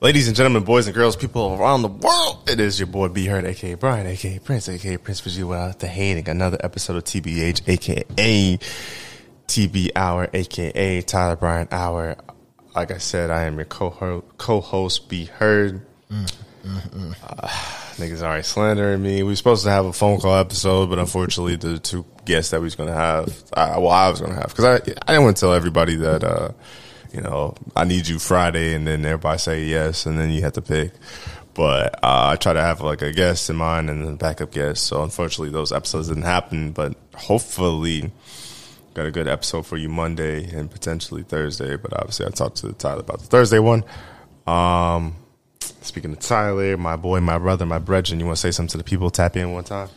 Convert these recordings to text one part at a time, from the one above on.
Ladies and gentlemen, boys and girls, people around the world, it is your boy B Heard, aka Brian, aka Prince, aka Prince Visual, the hating another episode of TBH, aka TB Hour, aka Tyler Bryant Hour. Like I said, I am your co co-host B Heard. Mm, mm, mm. Uh, niggas already slandering me. We were supposed to have a phone call episode, but unfortunately, the two guests that we was gonna have, I, well, I was gonna have because I I didn't want to tell everybody that. uh you know, I need you Friday, and then everybody say yes, and then you have to pick. But uh, I try to have like a guest in mind and then a backup guest. So unfortunately, those episodes didn't happen. But hopefully, got a good episode for you Monday and potentially Thursday. But obviously, I talked to Tyler about the Thursday one. Um, speaking of Tyler, my boy, my brother, my brethren, you want to say something to the people? Tap in one time.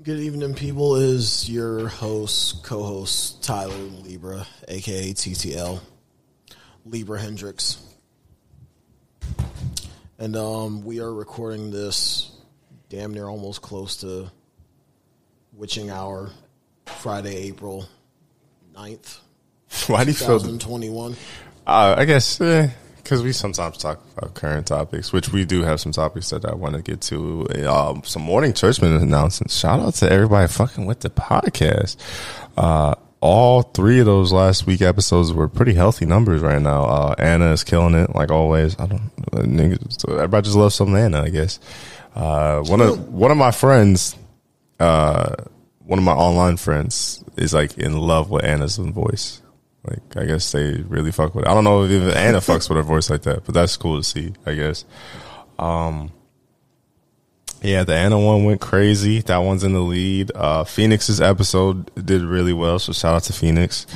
Good evening, people. Is your host, co-host Tyler Libra, aka TTL. Libra Hendricks. And um, we are recording this damn near almost close to witching hour, Friday, April 9th. Why do you feel 2021? Uh, I guess because eh, we sometimes talk about current topics, which we do have some topics that I want to get to. Um, some morning churchman announcements. Shout out to everybody fucking with the podcast. Uh, all three of those last week episodes were pretty healthy numbers right now. Uh, Anna is killing it like always. I don't, niggas, everybody just loves some Anna, I guess. Uh, one of, one of my friends, uh, one of my online friends is like in love with Anna's voice. Like, I guess they really fuck with it. I don't know if Anna fucks with her voice like that, but that's cool to see, I guess. Um, yeah, the Anna one went crazy. That one's in the lead. Uh, Phoenix's episode did really well, so shout out to Phoenix.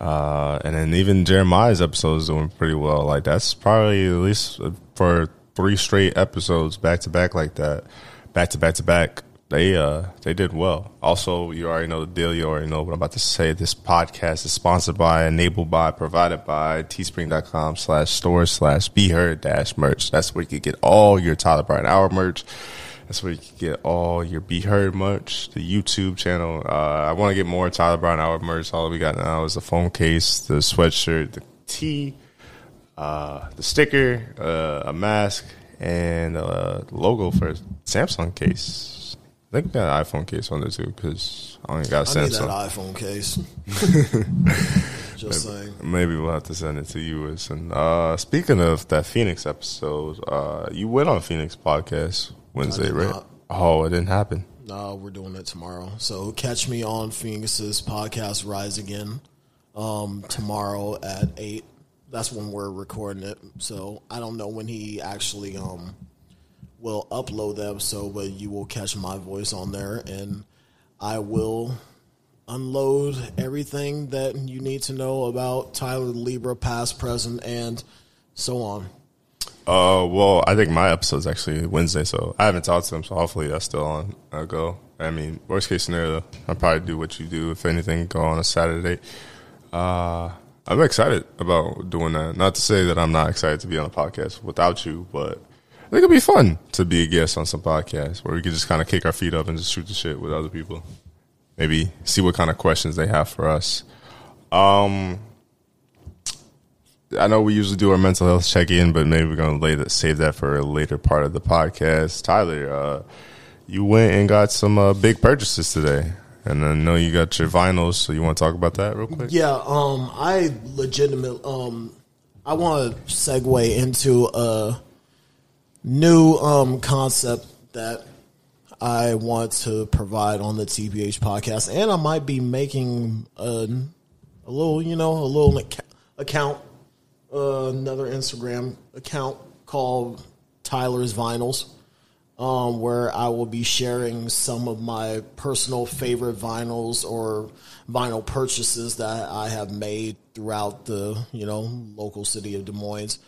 Uh, and then even Jeremiah's episode is doing pretty well. Like that's probably at least for three straight episodes back to back like that, back to back to back. They uh they did well. Also, you already know the deal. You already know what I'm about to say. This podcast is sponsored by, enabled by, provided by teespring.com slash store slash be heard dash merch. That's where you can get all your Tyler Bryant Hour merch. That's where you can get all your Be Heard merch, the YouTube channel. Uh, I want to get more Tyler Bryant Hour merch. All we got now is the phone case, the sweatshirt, the tee, uh, the sticker, uh, a mask, and a logo for Samsung case. I think we got an iPhone case on there too because I only got I Samsung. need that iPhone case. Just maybe, saying. Maybe we'll have to send it to you. And uh, speaking of that Phoenix episode, uh, you went on Phoenix podcast. Wednesday, right? Not. Oh, it didn't happen. No, we're doing it tomorrow. So catch me on Phoenix's podcast Rise Again um, tomorrow at eight. That's when we're recording it. So I don't know when he actually um, will upload the episode, but you will catch my voice on there, and I will unload everything that you need to know about Tyler Libra, past, present, and so on. Uh, well, I think my episode's actually Wednesday, so I haven't talked to him. So hopefully that's still on. I'll go. I mean, worst case scenario, I'll probably do what you do. If anything, go on a Saturday. Uh, I'm excited about doing that. Not to say that I'm not excited to be on a podcast without you, but I think it'll be fun to be a guest on some podcast where we can just kind of kick our feet up and just shoot the shit with other people. Maybe see what kind of questions they have for us. Um, I know we usually do our mental health check in, but maybe we're gonna that, save that for a later part of the podcast. Tyler, uh, you went and got some uh, big purchases today, and I know you got your vinyls. So you want to talk about that real quick? Yeah, um, I legitimate. Um, I want to segue into a new um, concept that I want to provide on the TBH podcast, and I might be making a, a little, you know, a little account uh, another Instagram account called Tyler's Vinyls, um, where I will be sharing some of my personal favorite vinyls or vinyl purchases that I have made throughout the you know local city of Des Moines,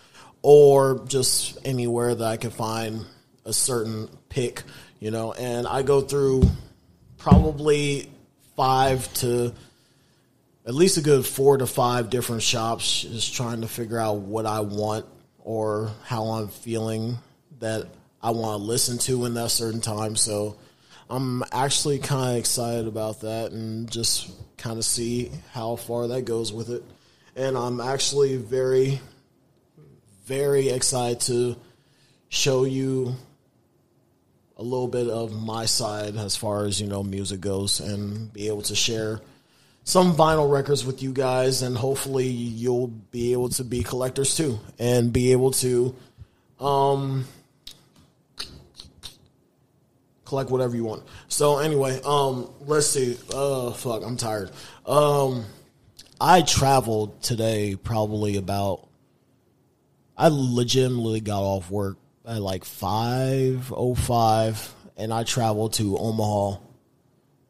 or just anywhere that I can find a certain pick, you know. And I go through probably five to at least a good four to five different shops just trying to figure out what I want or how I'm feeling that I want to listen to in that certain time. So I'm actually kind of excited about that and just kind of see how far that goes with it. And I'm actually very, very excited to show you a little bit of my side as far as you know music goes and be able to share some vinyl records with you guys and hopefully you'll be able to be collectors too and be able to um collect whatever you want. So anyway, um let's see. Uh fuck, I'm tired. Um I traveled today probably about I legitimately got off work at like 5:05 and I traveled to Omaha.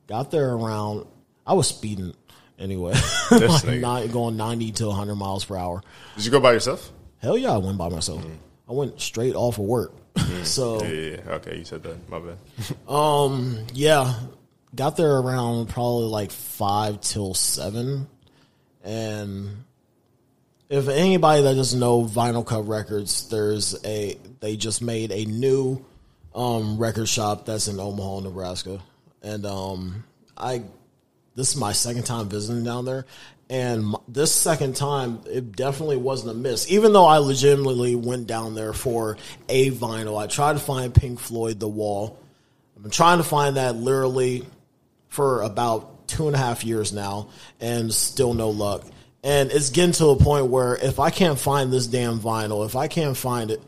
Got there around I was speeding anyway. This nigga. Not going 90 to 100 miles per hour. Did you go by yourself? Hell yeah, I went by myself. I went straight off of work. so Yeah, yeah, yeah. Okay, you said that. My bad. Um, yeah, got there around probably like five till seven, and if anybody that doesn't know Vinyl Cup Records, there's a they just made a new um, record shop that's in Omaha, Nebraska, and um, I this is my second time visiting down there. And this second time, it definitely wasn't a miss. Even though I legitimately went down there for a vinyl, I tried to find Pink Floyd The Wall. I've been trying to find that literally for about two and a half years now, and still no luck. And it's getting to a point where if I can't find this damn vinyl, if I can't find it,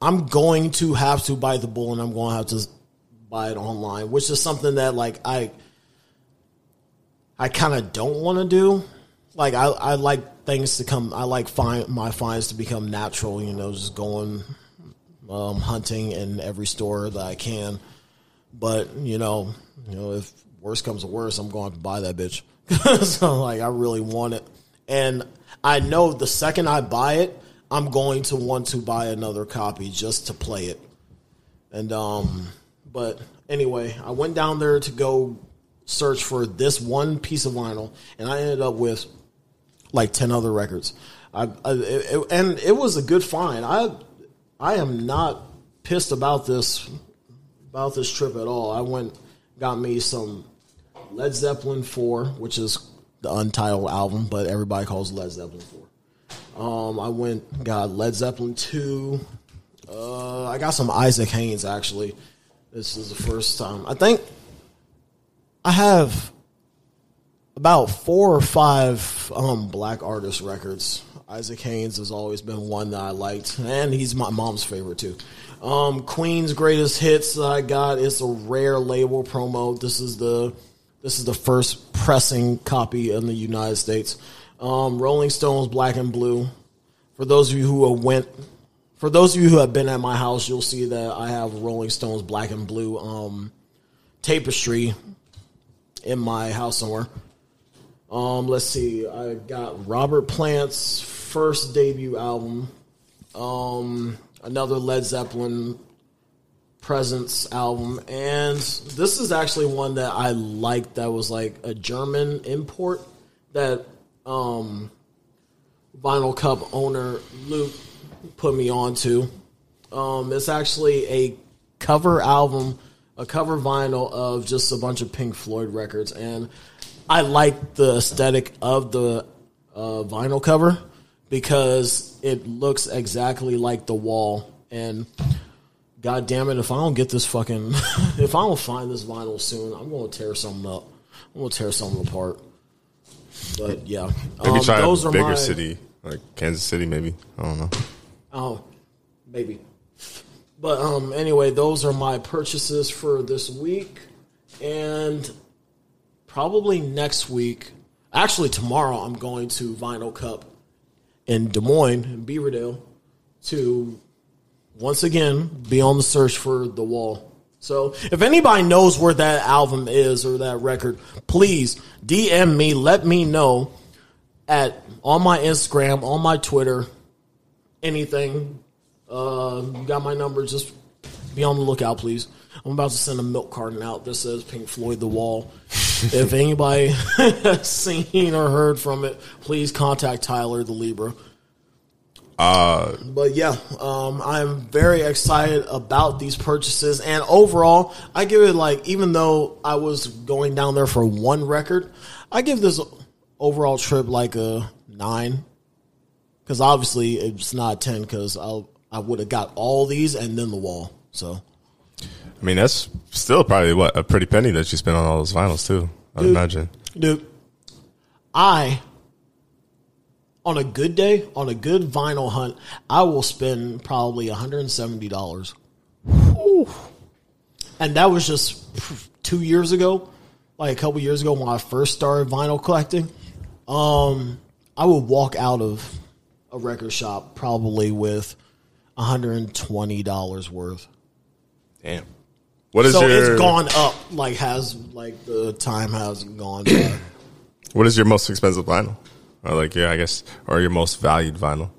I'm going to have to bite the bull, and I'm going to have to buy it online, which is something that like I I kind of don't want to do. Like I, I like things to come. I like find my finds to become natural. You know, just going um, hunting in every store that I can. But you know, you know, if worse comes to worse, I'm going to buy that bitch. so like, I really want it, and I know the second I buy it, I'm going to want to buy another copy just to play it. And um, but anyway, I went down there to go search for this one piece of vinyl, and I ended up with like ten other records. I, I it, and it was a good find. I I am not pissed about this about this trip at all. I went got me some Led Zeppelin four, which is the untitled album, but everybody calls Led Zeppelin four. Um, I went got Led Zeppelin two. Uh, I got some Isaac Hayes actually. This is the first time. I think I have about four or five um, black artist records. Isaac Hayes has always been one that I liked, and he's my mom's favorite too. Um, Queen's greatest hits I got is a rare label promo. This is the this is the first pressing copy in the United States. Um, Rolling Stones Black and Blue. For those of you who went, for those of you who have been at my house, you'll see that I have Rolling Stones Black and Blue um, tapestry in my house somewhere. Um, let's see. I got Robert Plant's first debut album. Um, another Led Zeppelin Presence album, and this is actually one that I liked. That was like a German import that um, Vinyl Cup owner Luke put me on to. Um, it's actually a cover album, a cover vinyl of just a bunch of Pink Floyd records, and I like the aesthetic of the uh, vinyl cover because it looks exactly like the wall. And God damn it, if I don't get this fucking, if I don't find this vinyl soon, I'm going to tear something up. I'm going to tear something apart. But yeah, Maybe Um, try those a are bigger my- city, like Kansas City, maybe. I don't know. Oh, maybe. But um, anyway, those are my purchases for this week, and probably next week. Actually, tomorrow I'm going to Vinyl Cup in Des Moines, in Beaverdale, to once again be on the search for the wall. So if anybody knows where that album is or that record, please DM me. Let me know at on my Instagram, on my Twitter, anything. Uh, you got my number. Just be on the lookout, please. I'm about to send a milk carton out that says Pink Floyd The Wall. if anybody has seen or heard from it, please contact Tyler the Libra. Uh, But yeah, um, I'm very excited about these purchases, and overall, I give it like even though I was going down there for one record, I give this overall trip like a nine. because obviously it's not ten because I I would have got all these and then the wall. So I mean, that's still probably what a pretty penny that you spent on all those vinyls too. I Dude. imagine. dude, I on a good day on a good vinyl hunt, I will spend probably one hundred and seventy dollars. And that was just two years ago, like a couple years ago when I first started vinyl collecting. Um, I would walk out of a record shop probably with one hundred and twenty dollars worth. Damn. What is So your it's gone up, like has like the time has gone by. What is your most expensive vinyl? Or like yeah, I guess, or your most valued vinyl?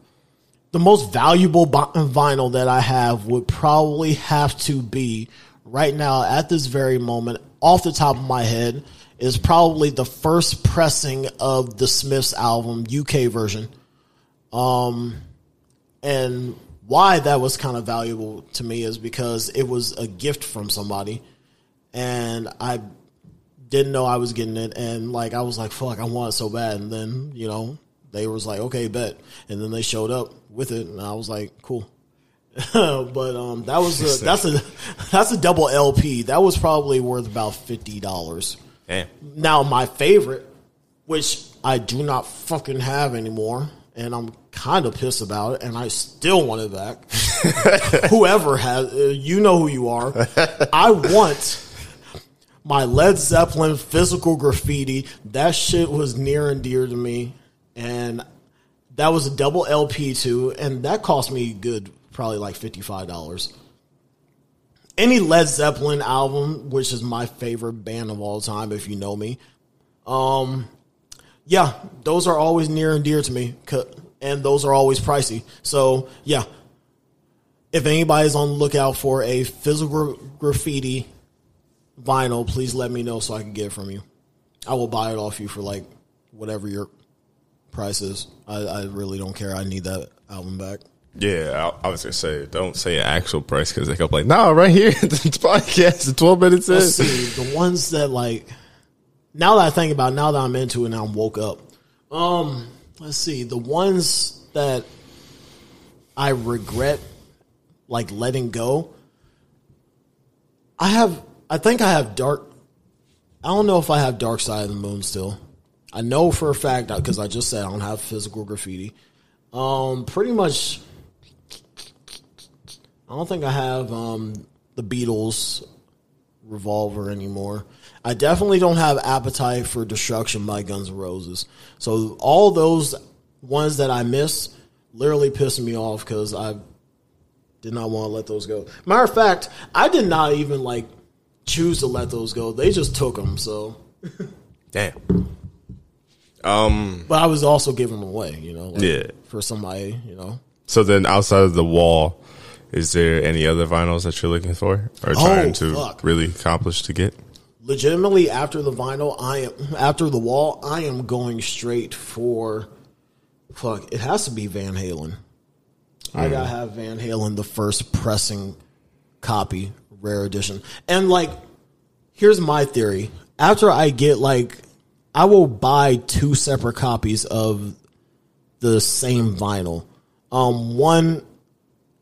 the most valuable bi- vinyl that I have would probably have to be right now at this very moment, off the top of my head, is probably the first pressing of the Smiths album, UK version. Um, and why that was kind of valuable to me is because it was a gift from somebody, and I didn't know I was getting it, and like I was like, "Fuck, I want it so bad," and then you know they was like, "Okay, bet," and then they showed up with it, and I was like, "Cool." but um, that was a, that's a that's a double LP. That was probably worth about fifty dollars. Damn. Now my favorite, which I do not fucking have anymore, and I'm kind of pissed about it, and I still want it back. Whoever has, uh, you know who you are. I want my Led Zeppelin physical graffiti. That shit was near and dear to me, and that was a double LP too, and that cost me good, probably like fifty five dollars any Led Zeppelin album, which is my favorite band of all time, if you know me. Um, yeah, those are always near and dear to me, and those are always pricey. So yeah, if anybody's on the lookout for a physical graffiti vinyl, please let me know so I can get it from you. I will buy it off you for like whatever your price is. I, I really don't care. I need that album back. Yeah, I, I was gonna say, don't say an actual price because they go like, no, right here, it's podcast, the twelve minutes Let's see the ones that like. Now that I think about, it, now that I'm into it, now I'm woke up. Um, let's see the ones that I regret, like letting go. I have, I think I have dark. I don't know if I have Dark Side of the Moon still. I know for a fact because I just said I don't have physical graffiti. Um, pretty much. I don't think I have um, the Beatles revolver anymore. I definitely don't have appetite for destruction by Guns N' Roses. So all those ones that I miss literally pissing me off because I did not want to let those go. Matter of fact, I did not even like choose to let those go. They just took them. So, Damn. Um. but I was also giving them away. You know, like, Yeah. for somebody. You know, So then, outside of the wall, is there any other vinyls that you're looking for or trying to Oh, fuck. really accomplish to get? legitimately after the vinyl, I am after the wall. I am going straight for fuck. It has to be Van Halen. I gotta have Van Halen the first pressing copy, rare edition, and like, here's my theory. After I get like, I will buy two separate copies of the same vinyl. Um, one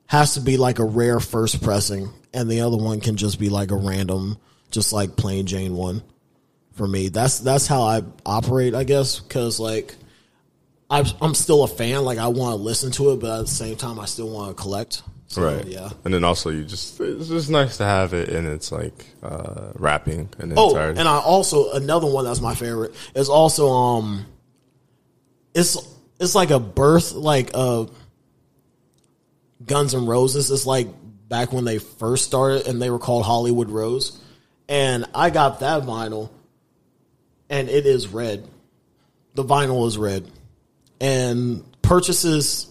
has to be like a rare first pressing, and the other one can just be like a random, just like plain Jane one. For me, that's that's how I operate, I guess, because like I'm I'm still a fan. Like I want to listen to it, but at the same time, I still want to collect. So, Right. Yeah. And then also, you just it's just nice to have it, and it's like uh wrapping and Oh, entirety. and I also another one that's my favorite is also um, it's it's like a birth like uh, Guns N' Roses. It's like back when they first started and they were called Hollywood Rose, and I got that vinyl, and it is red. The vinyl is red, and purchases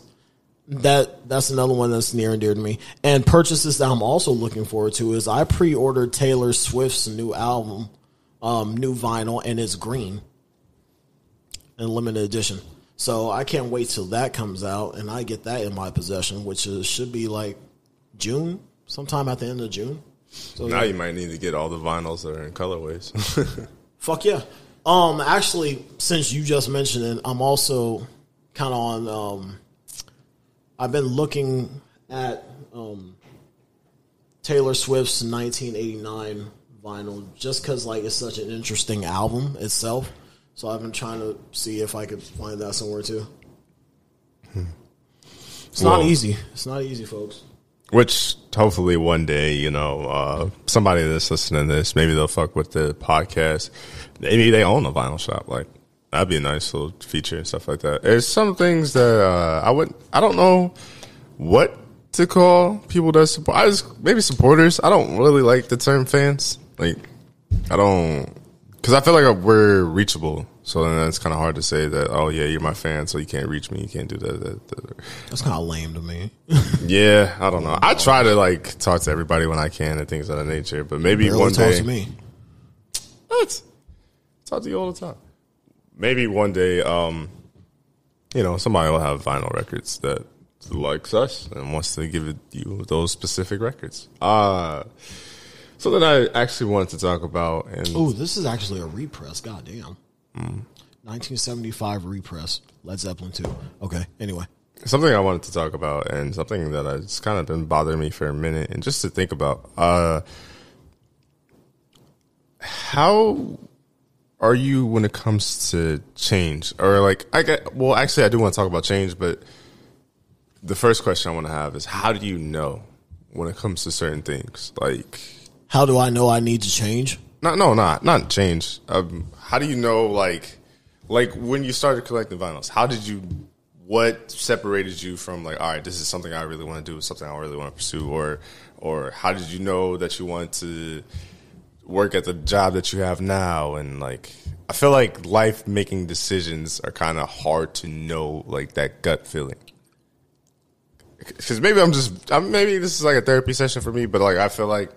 that that's another one that's near and dear to me. And purchases that I'm also looking forward to is I pre-ordered Taylor Swift's new album, um, new vinyl, and it's green, and limited edition. So I can't wait till that comes out and I get that in my possession, which is, should be like June, sometime at the end of June. So now you might need to get all the vinyls that are in colorways. Fuck yeah. Um, actually, since you just mentioned it, I'm also kind of on um, I've been looking at um, Taylor Swift's 1989 vinyl just because like it's such an interesting album itself. So I've been trying to see if I could find that somewhere too. It's not easy. It's not easy, folks. Which hopefully one day, you know, uh, somebody that's listening to this, maybe they'll fuck with the podcast. Maybe they own a vinyl shop. Like that'd be a nice little feature and stuff like that. There's some things that uh, I would, I don't know what to call people that support. I just maybe supporters. I don't really like the term fans. Like I don't because I feel like we're reachable. So then it's kind of hard to say that. Oh yeah, you're my fan, so you can't reach me. You can't do that. that, that. That's kind of lame to me. Yeah, I don't know. I try to like talk to everybody when I can and things of that nature. But maybe Barely one talk day, to me. what? Talk to you all the time. Maybe one day, um, you know, somebody will have vinyl records that likes us and wants to give it you those specific records. Uh something I actually wanted to talk about, and Oh, this is actually a repress. God damn. Hmm. 1975 repress. Led Zeppelin 2. Okay. Anyway. something I wanted to talk about, and something that has kind of been bothering me for a minute, and just to think about. Uh, how are you when it comes to change, or like I get? Well, actually, I do want to talk about change, but the first question I want to have is how do you know when it comes to certain things, like. How do I know I need to change? Not no, not not change. Um, how do you know like like when you started collecting vinyls? How did you? What separated you from like, all right, this is something I really want to do, something I really want to pursue, or or how did you know that you want to work at the job that you have now? And like, I feel like life making decisions are kind of hard to know, like that gut feeling. Because maybe I'm just, maybe this is like a therapy session for me, but like I feel like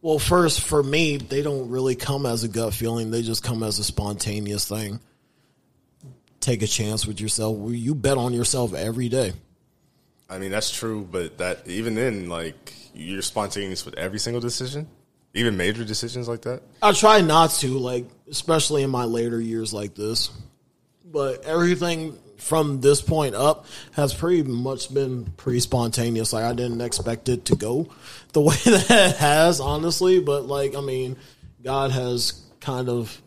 Well, first, for me, they don't really come as a gut feeling. They just come as a spontaneous thing. Take a chance with yourself. You bet on yourself every day. I mean, that's true, but that even then, like you're spontaneous with every single decision, even major decisions like that. I try not to, like, especially in my later years like this. But everything from this point up has pretty much been pretty spontaneous. Like, I didn't expect it to go the way that it has, honestly. But, like, I mean, God has kind of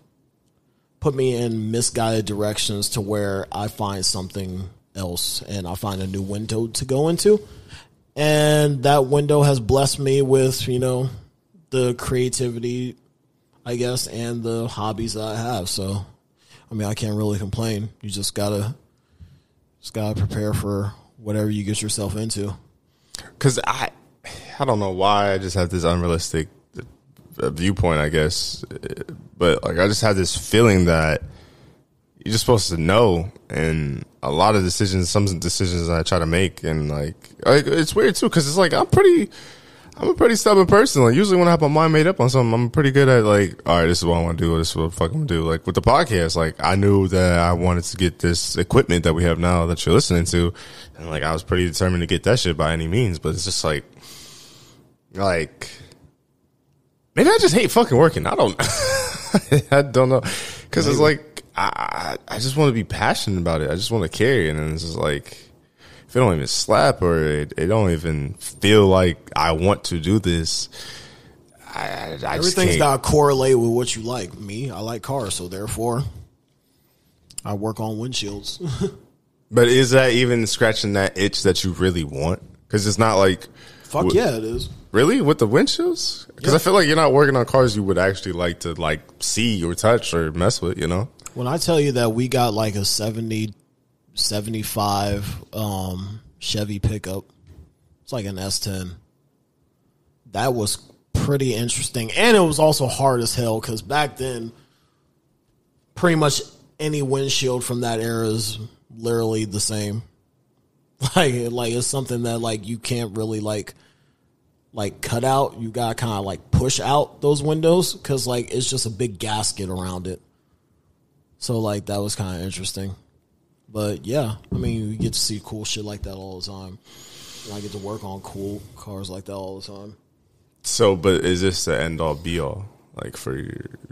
put me in misguided directions to where I find something else and I find a new window to go into. And that window has blessed me with, you know, the creativity, I guess, and the hobbies that I have. So, I mean, I can't really complain. You just gotta, just gotta prepare for whatever you get yourself into. Because I, I don't know why I just have this unrealistic uh, viewpoint, I guess, but like I just have this feeling that you're just supposed to know, and a lot of decisions, some decisions I try to make, and like, like it's weird too, because it's like I'm pretty. I'm a pretty stubborn person. Like usually when I have my mind made up on something, I'm pretty good at like, all right, this is what I want to do. This is what the fuck I'm gonna do. Like with the podcast, like I knew that I wanted to get this equipment that we have now that you're listening to, and like I was pretty determined to get that shit by any means. But it's just like, like maybe I just hate fucking working. I don't, I don't know, because it's like I I just want to be passionate about it. I just want to carry, it. and then it's just like if it don't even slap or it, it don't even feel like I want to do this, I, I, Everything's got to correlate with what you like. Me, I like cars, so therefore, I work on windshields. but is that even scratching that itch that you really want? Because it's not like Fuck yeah, it is. really with the windshields. Because I feel like you're not working on cars you would actually like to like see or touch or mess with. You know? When I tell you that we got like a 70, 75 um, Chevy pickup, it's like an S10. That was pretty interesting. And it was also hard as hell because back then, pretty much any windshield from that era is literally the same. Like, like it's something that like you can't really like like cut out. You gotta kind of like push out those windows because like it's just a big gasket around it. So like that was kind of interesting. But yeah, I mean, you get to see cool shit like that all the time. And I get to work on cool cars like that all the time. So, but is this the end all be all, like for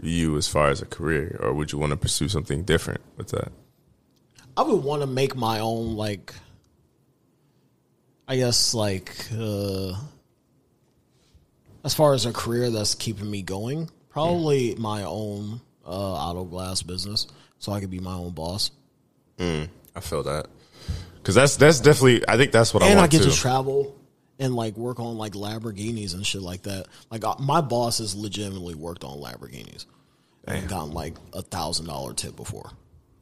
you as far as a career, or would you want to pursue something different with that? I would want to make my own like I guess like uh, as far as a career that's keeping me going, probably my own uh, auto glass business, so I could be my own boss. I feel that because that's that's definitely. I think that's what I want. To do. And I get to. to travel and like work on like Lamborghinis and shit like that. Like uh, my boss has legitimately worked on Lamborghinis and gotten like a thousand dollar tip before.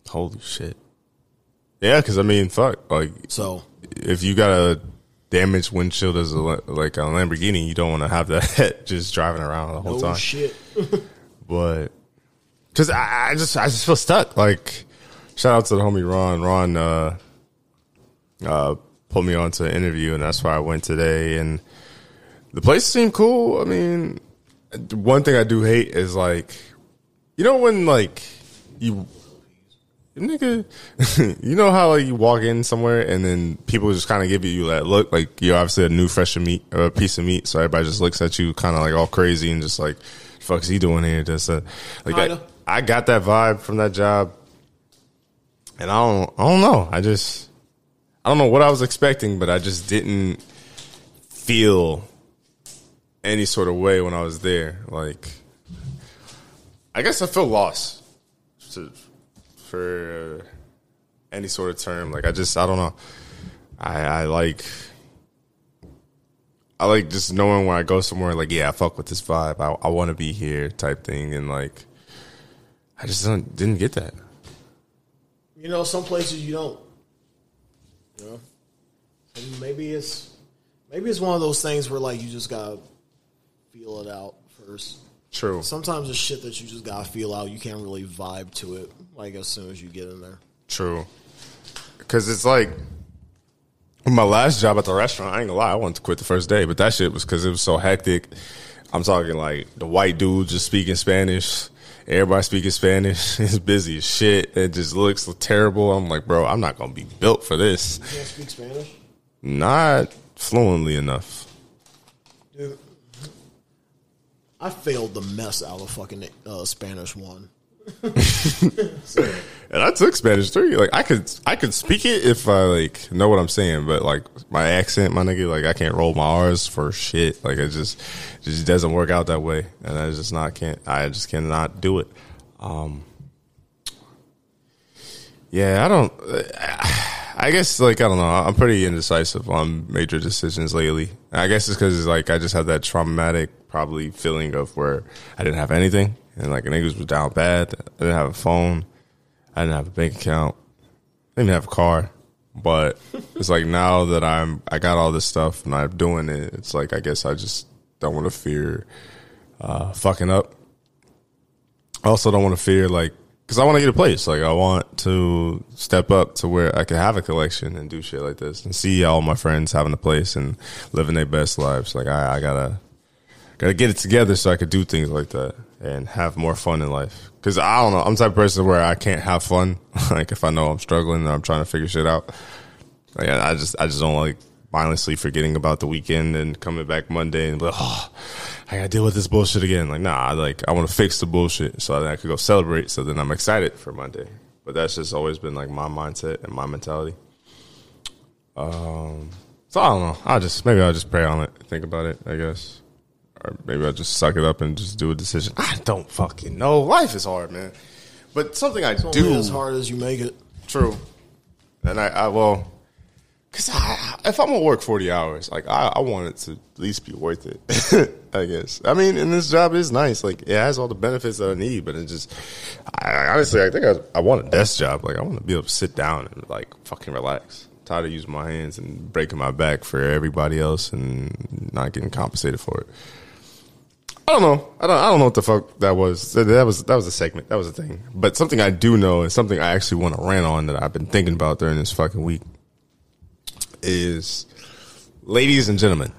Holy shit! Yeah, because I mean, fuck. Like, So if you got a damaged windshield as a like a Lamborghini, you don't want to have that just driving around the whole oh time. shit, but because I, I just I just feel stuck. Like shout out to the homie Ron. Ron uh, uh, put me on to an interview, and that's why I went today. And the place seemed cool. I mean, one thing I do hate is like, you know, when like you. Nigga, you know how like, you walk in somewhere and then people just kind of give you that look like you're obviously a new fresh of meat or a piece of meat, so everybody just looks at you kind of like all crazy and just like, "Fuck's he doing here?" Just uh, like I. I got that vibe from that job, and I don't, I don't know. I just, I don't know what I was expecting, but I just didn't feel any sort of way when I was there. Like, I guess I feel lost to, for any sort of term. Like, I just, I don't know. I, I like. I like just knowing when I go somewhere, like, yeah, I fuck with this vibe. I, I want to be here, type thing, and like, I just didn't get that. You know some places you don't. You know, and maybe it's maybe it's one of those things where like you just gotta feel it out first. True. Sometimes it's shit that you just gotta feel out. You can't really vibe to it like as soon as you get in there. True. Because it's like my last job at the restaurant. I ain't gonna lie, I wanted to quit the first day, but that shit was because it was so hectic. I'm talking like the white dude just speaking Spanish. Everybody speaking Spanish. It's busy as shit. It just looks terrible. I'm like, bro, I'm not gonna be built for this. You can't speak Spanish, Not fluently enough. dude. I failed the mess out of fucking uh, Spanish one. And I took Spanish three. Like I could, I could speak it if I like know what I'm saying, but like my accent, my nigga, like I can't roll my R's for shit. Like it just, just doesn't work out that way, and I just not can't. I just cannot do it. Um, yeah, I don't. I guess like I don't know. I'm pretty indecisive on major decisions lately. I guess it's because like I just had that traumatic probably feeling of where I didn't have anything and like niggas was down bad. I didn't have a phone. I didn't have a bank account. I didn't have a car. But it's like now that I'm I got all this stuff and I'm doing it, it's like I guess I just don't want to fear uh, fucking up. I also don't want to fear like because I want to get a place. Like I want to step up to where I can have a collection and do shit like this and see all my friends having a place and living their best lives. Like I, I gotta gotta get it together so I could do things like that and have more fun in life. Because I don't know, I'm the type of person where I can't have fun. like if I know I'm struggling and I'm trying to figure shit out. Like I I just I just don't like mindlessly forgetting about the weekend and coming back Monday and like, oh, I gotta deal with this bullshit again. Like nah, I like I want to fix the bullshit so that I could go celebrate. So then I'm excited for Monday. But that's just always been like my mindset and my mentality. Um, so I don't know. I'll just maybe I'll just pray on it, think about it. I guess, or maybe I'll just suck it up and just do a decision. I don't fucking know. Life is hard, man. But something I Only do as hard as you make it. True. And I, I well, because I, if I'm gonna work 40 hours, like I, I want it to at least be worth it. I guess. I mean, and this job is nice. Like it has all the benefits that I need, but it just, I, honestly, I think I, I want a desk job. Like I want to be able to sit down and like fucking relax. tired of using my hands and breaking my back for everybody else and not getting compensated for it. I don't know. I don't. I don't know what the fuck that was. That was that was a segment. That was a thing. But something I do know and something I actually want to rant on that I've been thinking about during this fucking week is, ladies and gentlemen.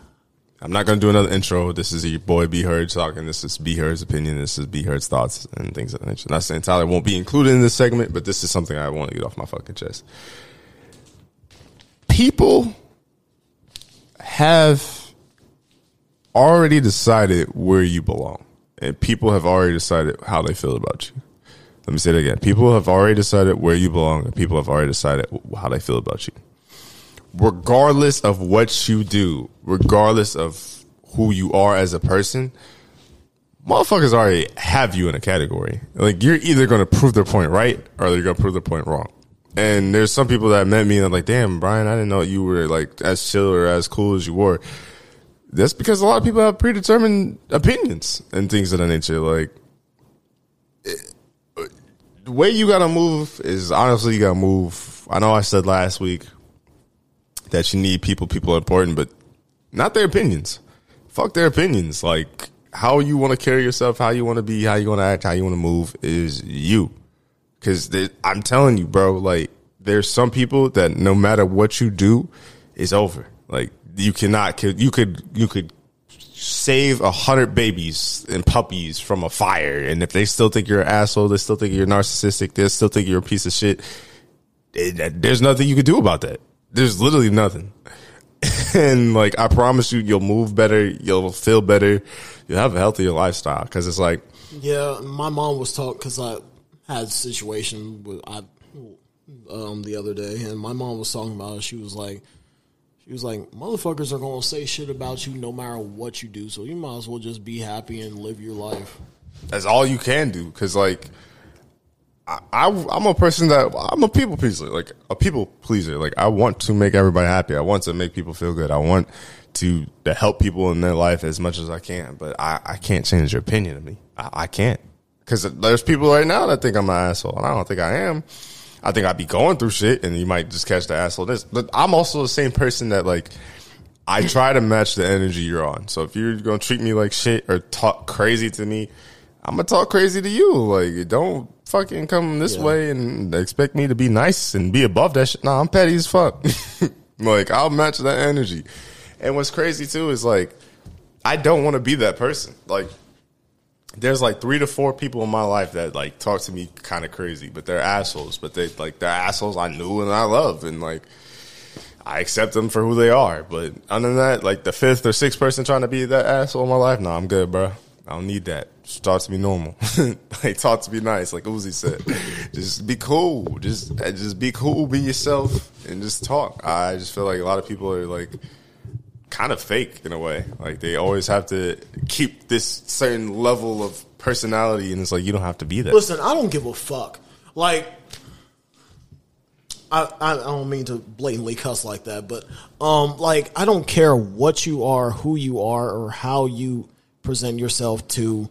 I'm not going to do another intro. This is your boy B Heard talking. This is B Heard's opinion. This is B Heard's thoughts and things of that nature. Not saying Tyler won't be included in this segment, but this is something I want to get off my fucking chest. People have already decided where you belong, and people have already decided how they feel about you. Let me say it again. People have already decided where you belong, and people have already decided how they feel about you. regardless of what you do, regardless of who you are as a person, motherfuckers already have you in a category. Like you're either going to prove their point right or you're going to prove their point wrong. And there's some people that met me and I'm like, damn, Brian, I didn't know you were like as chill or as cool as you were. That's because a lot of people have predetermined opinions and things of that nature. Like, it, the way you gotta move is honestly you gotta move. I know I said last week that you need people. People are important, but not their opinions. Fuck their opinions. Like how you want to carry yourself, how you want to be, how you want to act, how you want to move is you. Because I'm telling you, bro, like there's some people that no matter what you do, it's over. Like you cannot, you could, you could save a hundred babies and puppies from a fire, and if they still think you're an asshole, they still think you're narcissistic, they still think you're a piece of shit. There's nothing you can do about that. There's literally nothing. and like I promise you, you'll move better, you'll feel better, you'll have a healthier lifestyle. Because it's like, yeah, my mom was talking because I had a situation with I um the other day, and my mom was talking about it. She was like, she was like, motherfuckers are gonna say shit about you no matter what you do, so you might as well just be happy and live your life. That's all you can do, because like. I, am a person that I'm a people pleaser, like a people pleaser. Like I want to make everybody happy. I want to make people feel good. I want to, to help people in their life as much as I can. But I, I can't change your opinion of me. I, I can't. Because there's people right now that think I'm an asshole, and I don't think I am. I think I'd be going through shit, and you might just catch the asshole. This, but I'm also the same person that like I try to match the energy you're on. So if you're gonna treat me like shit or talk crazy to me, I'm gonna talk crazy to you. Like don't fucking come this yeah. way and expect me to be nice and be above that shit. Nah, I'm petty as fuck. like I'll match that energy. And what's crazy too is like I don't want to be that person. Like there's like three to four people in my life that like talk to me kind of crazy, but they're assholes. But they like they're assholes I knew and I love, and like I accept them for who they are. But other than that, like the fifth or sixth person trying to be that asshole in my life, no, nah, I'm good, bro. I don't need that. Just talk to me normal. like talk to me nice, like Uzi said. just be cool. Just just be cool. Be yourself and just talk. I just feel like a lot of people are like kind of fake in a way. Like they always have to keep this certain level of personality, and it's like you don't have to be that. Listen, I don't give a fuck. Like, I I don't mean to blatantly cuss like that, but um, like I don't care what you are, who you are, or how you present yourself to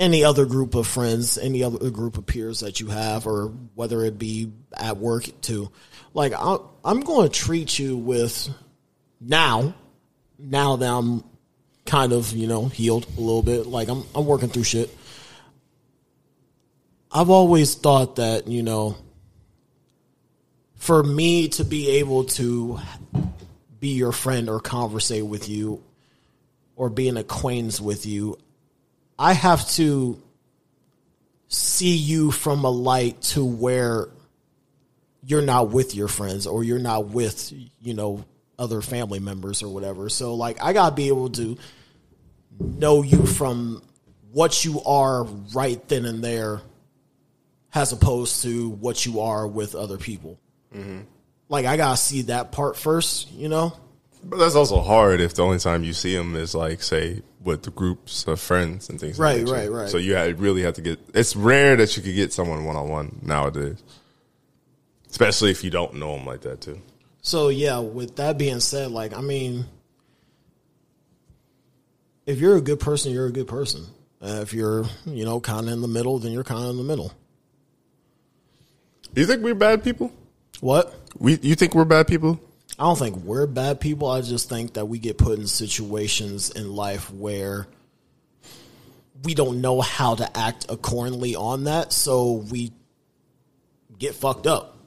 any other group of friends, any other group of peers that you have, or whether it be at work too. Like i I'm going to treat you with now, now that I'm kind of, you know, healed a little bit, like I'm I'm working through shit. I've always thought that, you know, for me to be able to be your friend or conversate with you or be an acquaintance with you, I have to see you from a light to where you're not with your friends or you're not with, you know, other family members or whatever. So like I gotta be able to know you from what you are right then and there, as opposed to what you are with other people. Mm-hmm. Like I gotta see that part first, you know. But that's also hard if the only time you see them is like, say, with the groups of friends and things. Right, like right, right. So you really have to get. It's rare that you could get someone one on one nowadays, especially if you don't know them like that too. So yeah, with that being said, like I mean, if you're a good person, you're a good person. Uh, if you're, you know, kind of in the middle, then you're kind of in the middle. Do you think we're bad people? What? We you think we're bad people? I don't think we're bad people. I just think that we get put in situations in life where we don't know how to act accordingly on that, so we get fucked up.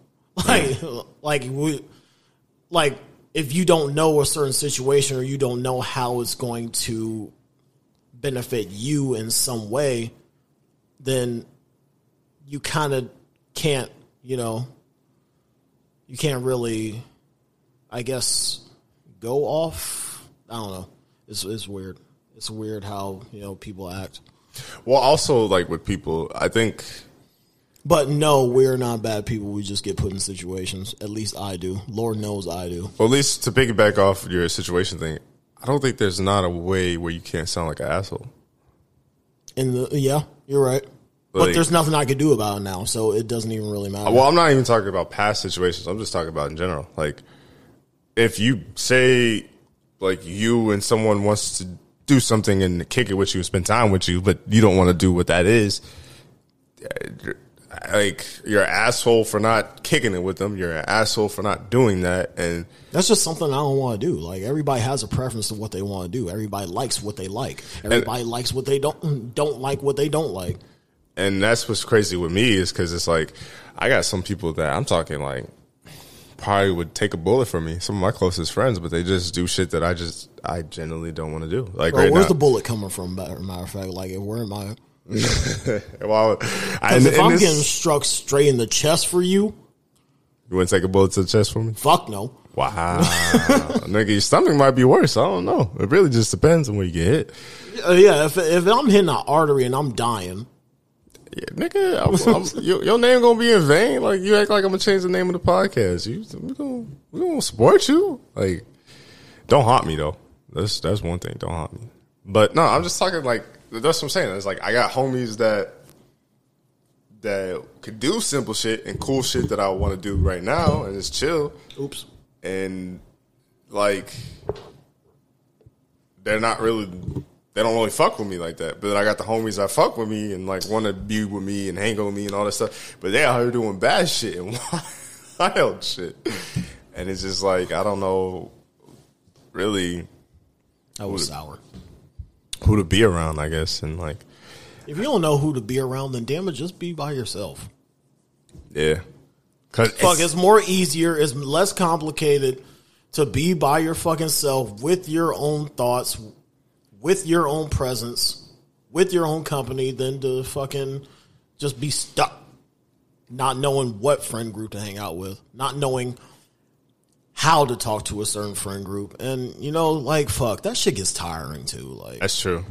Like, like we like if you don't know a certain situation or you don't know how it's going to benefit you in some way, then you kind of can't, you know, you can't really, I guess, go off. I don't know. It's it's weird. It's weird how you know people act. Well, also like with people, I think But no, we're not bad people. We just get put in situations. At least I do. Lord knows I do. Well, at least to piggyback off your situation thing, I don't think there's not a way where you can't sound like an asshole. In the yeah, you're right. but there's nothing I could do about it now, so it doesn't even really matter. Well, I'm not even talking about past situations. I'm just talking about in general. Like, if you say, like, you and someone wants to do something and kick it with you and spend time with you, but you don't want to do what that is, uh, like, you're an asshole for not kicking it with them. You're an asshole for not doing that. And That's just something I don't want to do. Like everybody has a preference to what they want to do. Everybody likes what they like. Everybody likes what they don't don't like what they don't like. and that's what's crazy with me is because it's like I got some people that I'm talking like probably would take a bullet for me. Some of my closest friends, but they just do shit that I just I generally don't want to do. Like Bro, right where's now, the bullet coming from? Matter of fact, like if where am I? well, I, if I'm this- getting struck straight in the chest for you, you want to take a bullet to the chest for me? fuck no. Wow, nigga, your stomach might be worse. I don't know. It really just depends on where you get hit. Uh, yeah, if if I'm hitting an artery and I'm dying, Yeah, nigga, I'm, I'm, your, your name gonna be in vain. Like you act like I'm gonna change the name of the podcast. You, we gonna we gonna support you. Like, don't haunt me though. That's that's one thing. Don't haunt me. But no, I'm just talking like that's what I'm saying. It's like I got homies that that could do simple shit and cool shit that I want to do right now, and it's chill. oops. And like, they're not really. They don't really fuck with me like that. But then I got the homies that fuck with me and like want to be with me and hang with me and all that stuff. But they out here doing bad shit and wild shit. And it's just like I don't know, really That was sour. Who to be around. I guess and like If you don't know who to be around, then damn it, just be by yourself. yeah, cause Fuck, it's- it's more easier, it's less complicated to be by your fucking self with your own thoughts, with your own presence, with your own company than to fucking just be stuck not knowing what friend group to hang out with, not knowing how to talk to a certain friend group. And you know, like fuck, that shit gets tiring too. Like that's true.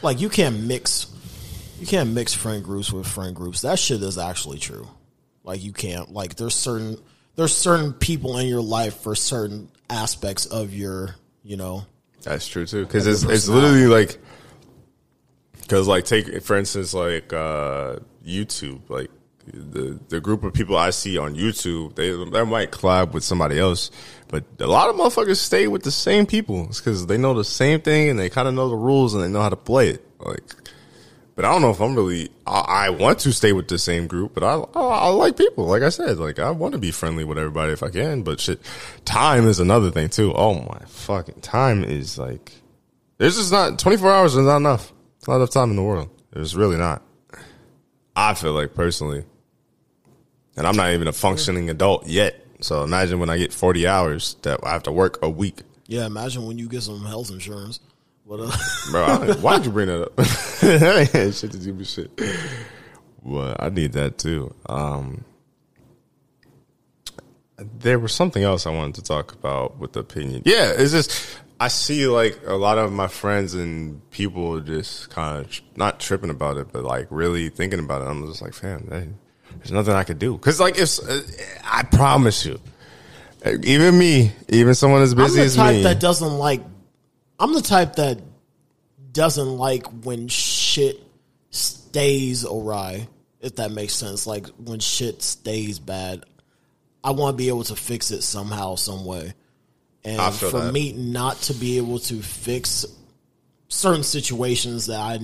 like you can't mix you can't mix friend groups with friend groups. That shit is actually true. Like you can't like there's certain there's certain people in your life for certain aspects of your, you know, That's true too. Because it's it's literally like, because like take for instance like uh YouTube like the the group of people I see on YouTube they they might collab with somebody else, but a lot of motherfuckers stay with the same people because they know the same thing and they kind of know the rules and they know how to play it. Like, but I don't know if I'm really I, I want to stay with the same group, but I, I I like people. Like I said, like I want to be friendly with everybody if I can. But shit, time is another thing too. Oh my fucking time is like there's just not 24 hours is not enough. It's not enough time in the world. It's really not. I feel like personally, and I'm not even a functioning adult yet. So imagine when I get 40 hours that I have to work a week. yeah, imagine when you get some health insurance. But uh, Bro, I, why'd you bring that up? that ain't shit to do with shit. Well, I need that too. Um, there was something else I wanted to talk about with the opinion. Yeah, it's just I see like a lot of my friends and people just kind of not tripping about it, but like really thinking about it. I'm just like, fam, hey, there's nothing I could do because like if uh, I promise you, even me, even someone as I'm busy the as type me, that doesn't like I'm the type that doesn't like when shit stays awry, if that makes sense. Like when shit stays bad. I want to be able to fix it somehow, some way. And for that. me not to be able to fix certain situations that I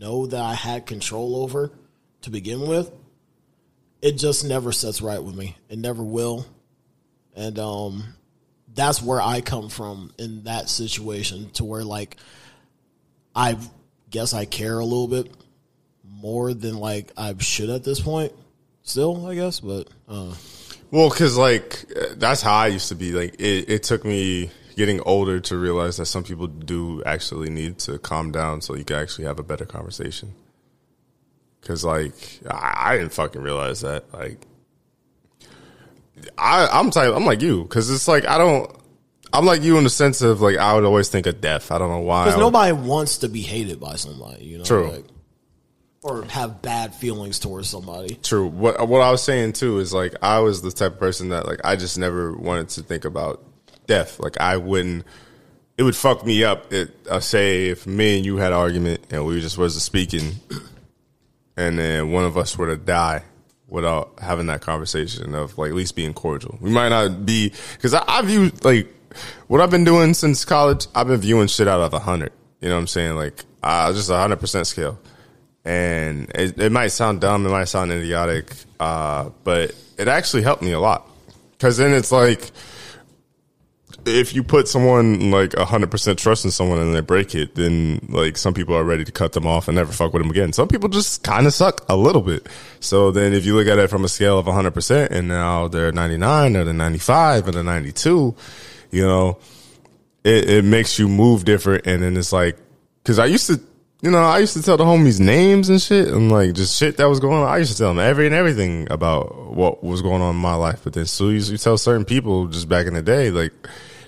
know that I had control over to begin with, it just never sets right with me. It never will. And um that's where I come from in that situation to where like I guess I care a little bit more than like I should at this point. Still, I guess, but uh Well, because like that's how I used to be. Like it, it took me getting older to realize that some people do actually need to calm down so you can actually have a better conversation. Because like I, I didn't fucking realize that. Like I, I'm type. I'm like you because it's like I don't. I'm like you in the sense of like I would always think of death. I don't know why. because nobody wants to be hated by somebody, you know. True. Like, or have bad feelings towards somebody. True. What what I was saying too is like I was the type of person that like I just never wanted to think about death. Like I wouldn't. It would fuck me up. It uh, say if me and you had an argument and we just wasn't speaking, and then one of us were to die without having that conversation of like at least being cordial. We might not be because I, I view like what I've been doing since college. I've been viewing shit out of a hundred. You know what I'm saying? Like uh, just a hundred percent scale and it, it, might sound dumb, it might sound idiotic, uh, but it actually helped me a lot. Because then it's like, if you put someone like hundred percent trust in someone and they break it, then like some people are ready to cut them off and never fuck with them again. Some people just kind of suck a little bit. So then if you look at it from a scale of hundred percent and now they're ninety nine or they're ninety five or they're ninety two, you know, it, it makes you move different. And then it's like, because I used to you know, I used to tell the homies names and shit and like just shit that was going on. I used to tell them every and everything about what was going on in my life. But then so you tell certain people just back in the day, like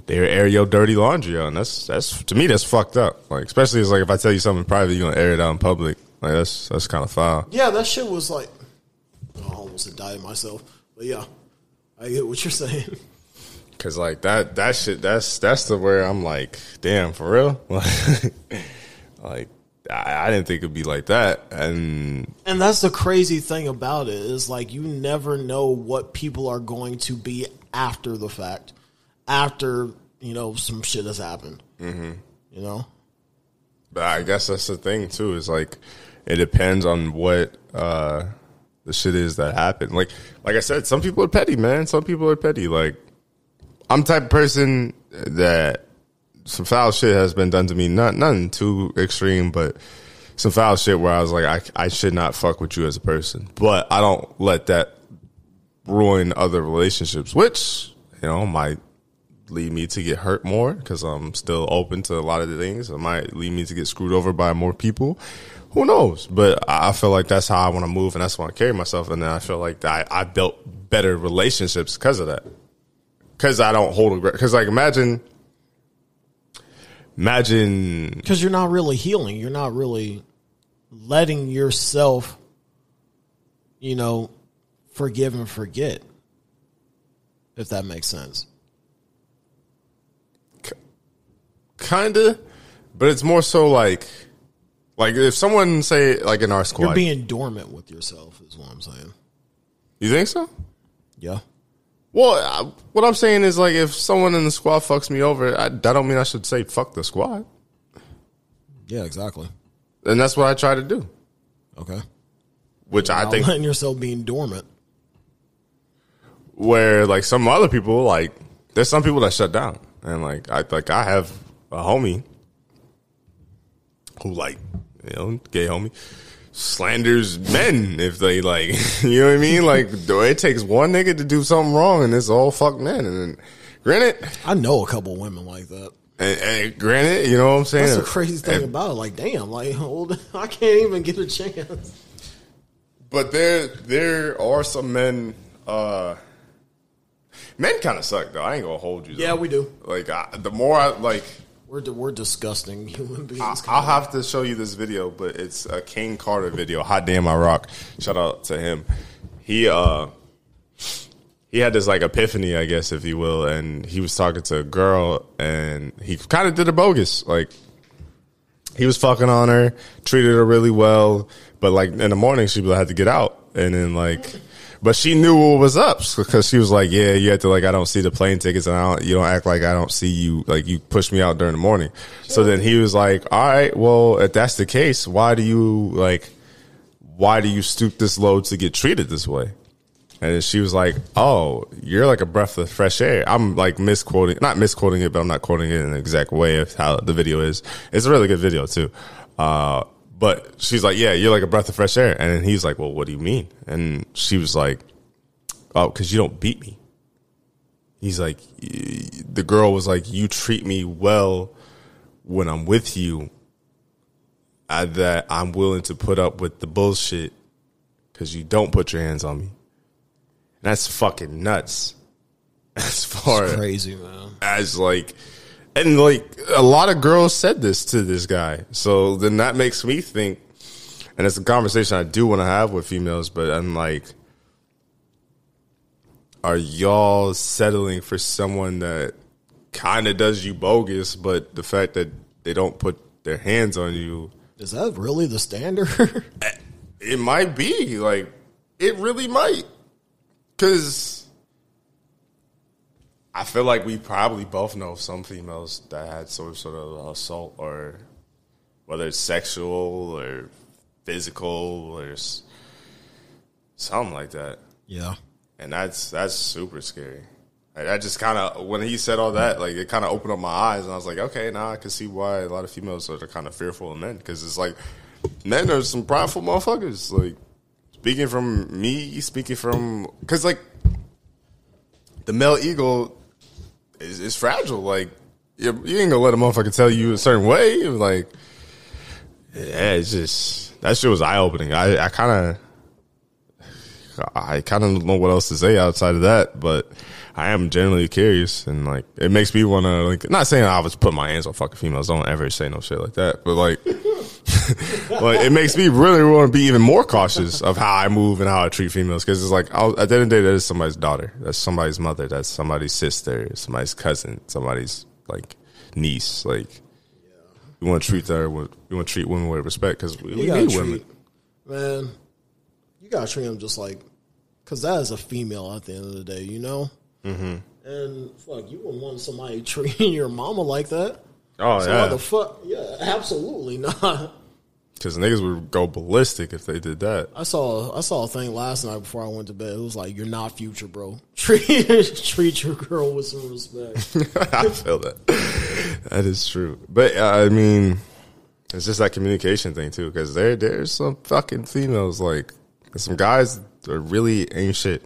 they air your dirty laundry. And that's, that's, to me, that's fucked up. Like, especially it's like if I tell you something private, you're gonna air it out in public. Like that's, that's kind of foul. Yeah, that shit was like, oh, I almost had died myself. But yeah, I get what you're saying. Cause like that, that shit, that's, that's the where I'm like, damn, for real? like, I, I, didn't think it'd be like that. And and that's the crazy thing about it is like you never know what people are going to be after the fact, after you know some shit has happened. Mm-hmm. You know. But I guess that's the thing too. Is like it depends on what uh, the shit is that happened. Like like I said, some people are petty, man. Some people are petty. Like I'm type of person that some foul shit has been done to me. Not nothing too extreme, but some foul shit where I was like, I I should not fuck with you as a person. But I don't let that ruin other relationships, which you know might lead me to get hurt more because I'm still open to a lot of the things. It might lead me to get screwed over by more people. Who knows? But I feel like that's how I want to move and that's why I carry myself. And then I feel like I, I built better relationships because of that. Because I don't hold a because like imagine imagine because you're not really healing. You're not really letting yourself, you know, forgive and forget. If that makes sense. Kinda, but it's more so like, like if someone say like in our squad, you're being dormant with yourself. Is what I'm saying. You think so? Yeah. Well, uh, what I'm saying is like if someone in the squad fucks me over, I, that don't mean I should say fuck the squad. Yeah, exactly. And that's what I try to do. Okay. Which I think letting yourself being dormant. Where like some other people, like there's some people that shut down, and like I like I have a homie who like you know gay homie slanders men if they like, you know what I mean? Like, it takes one nigga to do something wrong and it's all fuck men. And then, granted, I know a couple women like that. And, and, granted, you know what I'm saying? That's the crazy thing and, about it. Like, damn, like, hold, I can't even get a chance. But there, there are some men. uh Men kind of suck though. I ain't gonna hold you. Though. Yeah, we do. Like, I, the more I like, we're we're disgusting human beings. I'll have to show you this video, but it's a King Carter video. Hot damn, I rock! Shout out to him. He uh he had this like epiphany, I guess, if you will, and he was talking to a girl, and he kind of did a bogus. Like he was fucking on her, treated her really well, but like in the morning she had to get out, and then like but she knew what was up because she was like, "Yeah, you have to like, I don't see the plane tickets, and I don't, you don't act like I don't see you. Like you push me out during the morning." Sure. So then he was like, "All right, well, if that's the case, why do you like, why do you stoop this low to get treated this way?" And she was like, "Oh, you're like a breath of fresh air." I'm like misquoting, not misquoting it, but I'm not quoting it in the exact way of how the video is. It's a really good video too. Uh, but she's like, yeah, you're like a breath of fresh air. And he's like, well, what do you mean? And she was like, oh, because you don't beat me. He's like, the girl was like, you treat me well when I'm with you. I, that I'm willing to put up with the bullshit because you don't put your hands on me. And that's fucking nuts. As far it's crazy, man. As like, and like a lot of girls said this to this guy. So then that makes me think and it's a conversation I do want to have with females, but I'm like, are y'all settling for someone that kind of does you bogus, but the fact that they don't put their hands on you, Is that really the standard? it might be like, it really might, because I feel like we probably both know some females that had some sort of assault or whether it's sexual or physical or something like that. yeah. and that's that's super scary. Like, that just kind of when he said all that, like it kind of opened up my eyes, and I was like, okay, now I can see why a lot of females are kind of fearful of men because it's like men are some prideful motherfuckers. Like speaking from me, speaking from because like the male ego is fragile. Like you, you ain't gonna let a motherfucker tell you a certain way. Like yeah, it's just that shit was eye opening. I I kind of. I kind of don't know what else to say outside of that, but I am generally curious and like it makes me want to like not saying I was put my hands on fucking females. Don't ever say no shit like that, but like, like it makes me really want to be even more cautious of how I move and how I treat females because it's like I'll, at the end of the day, that is somebody's daughter, that's somebody's mother, that's somebody's sister, somebody's cousin, somebody's like niece. Like you want to treat her you want to treat women with respect because we, we need treat, women. man. You gotta treat them just like, cause that is a female at the end of the day, you know. Mm-hmm. And fuck, you wouldn't want somebody treating your mama like that. Oh So yeah, why the fuck? Yeah, absolutely not. Because niggas would go ballistic if they did that. I saw I saw a thing last night before I went to bed. It was like, "You're not future, bro. Treat treat your girl with some respect." I feel that. That is true. But uh, I mean, it's just that communication thing too. Because there, there's some fucking females like some guys that really ain't shit.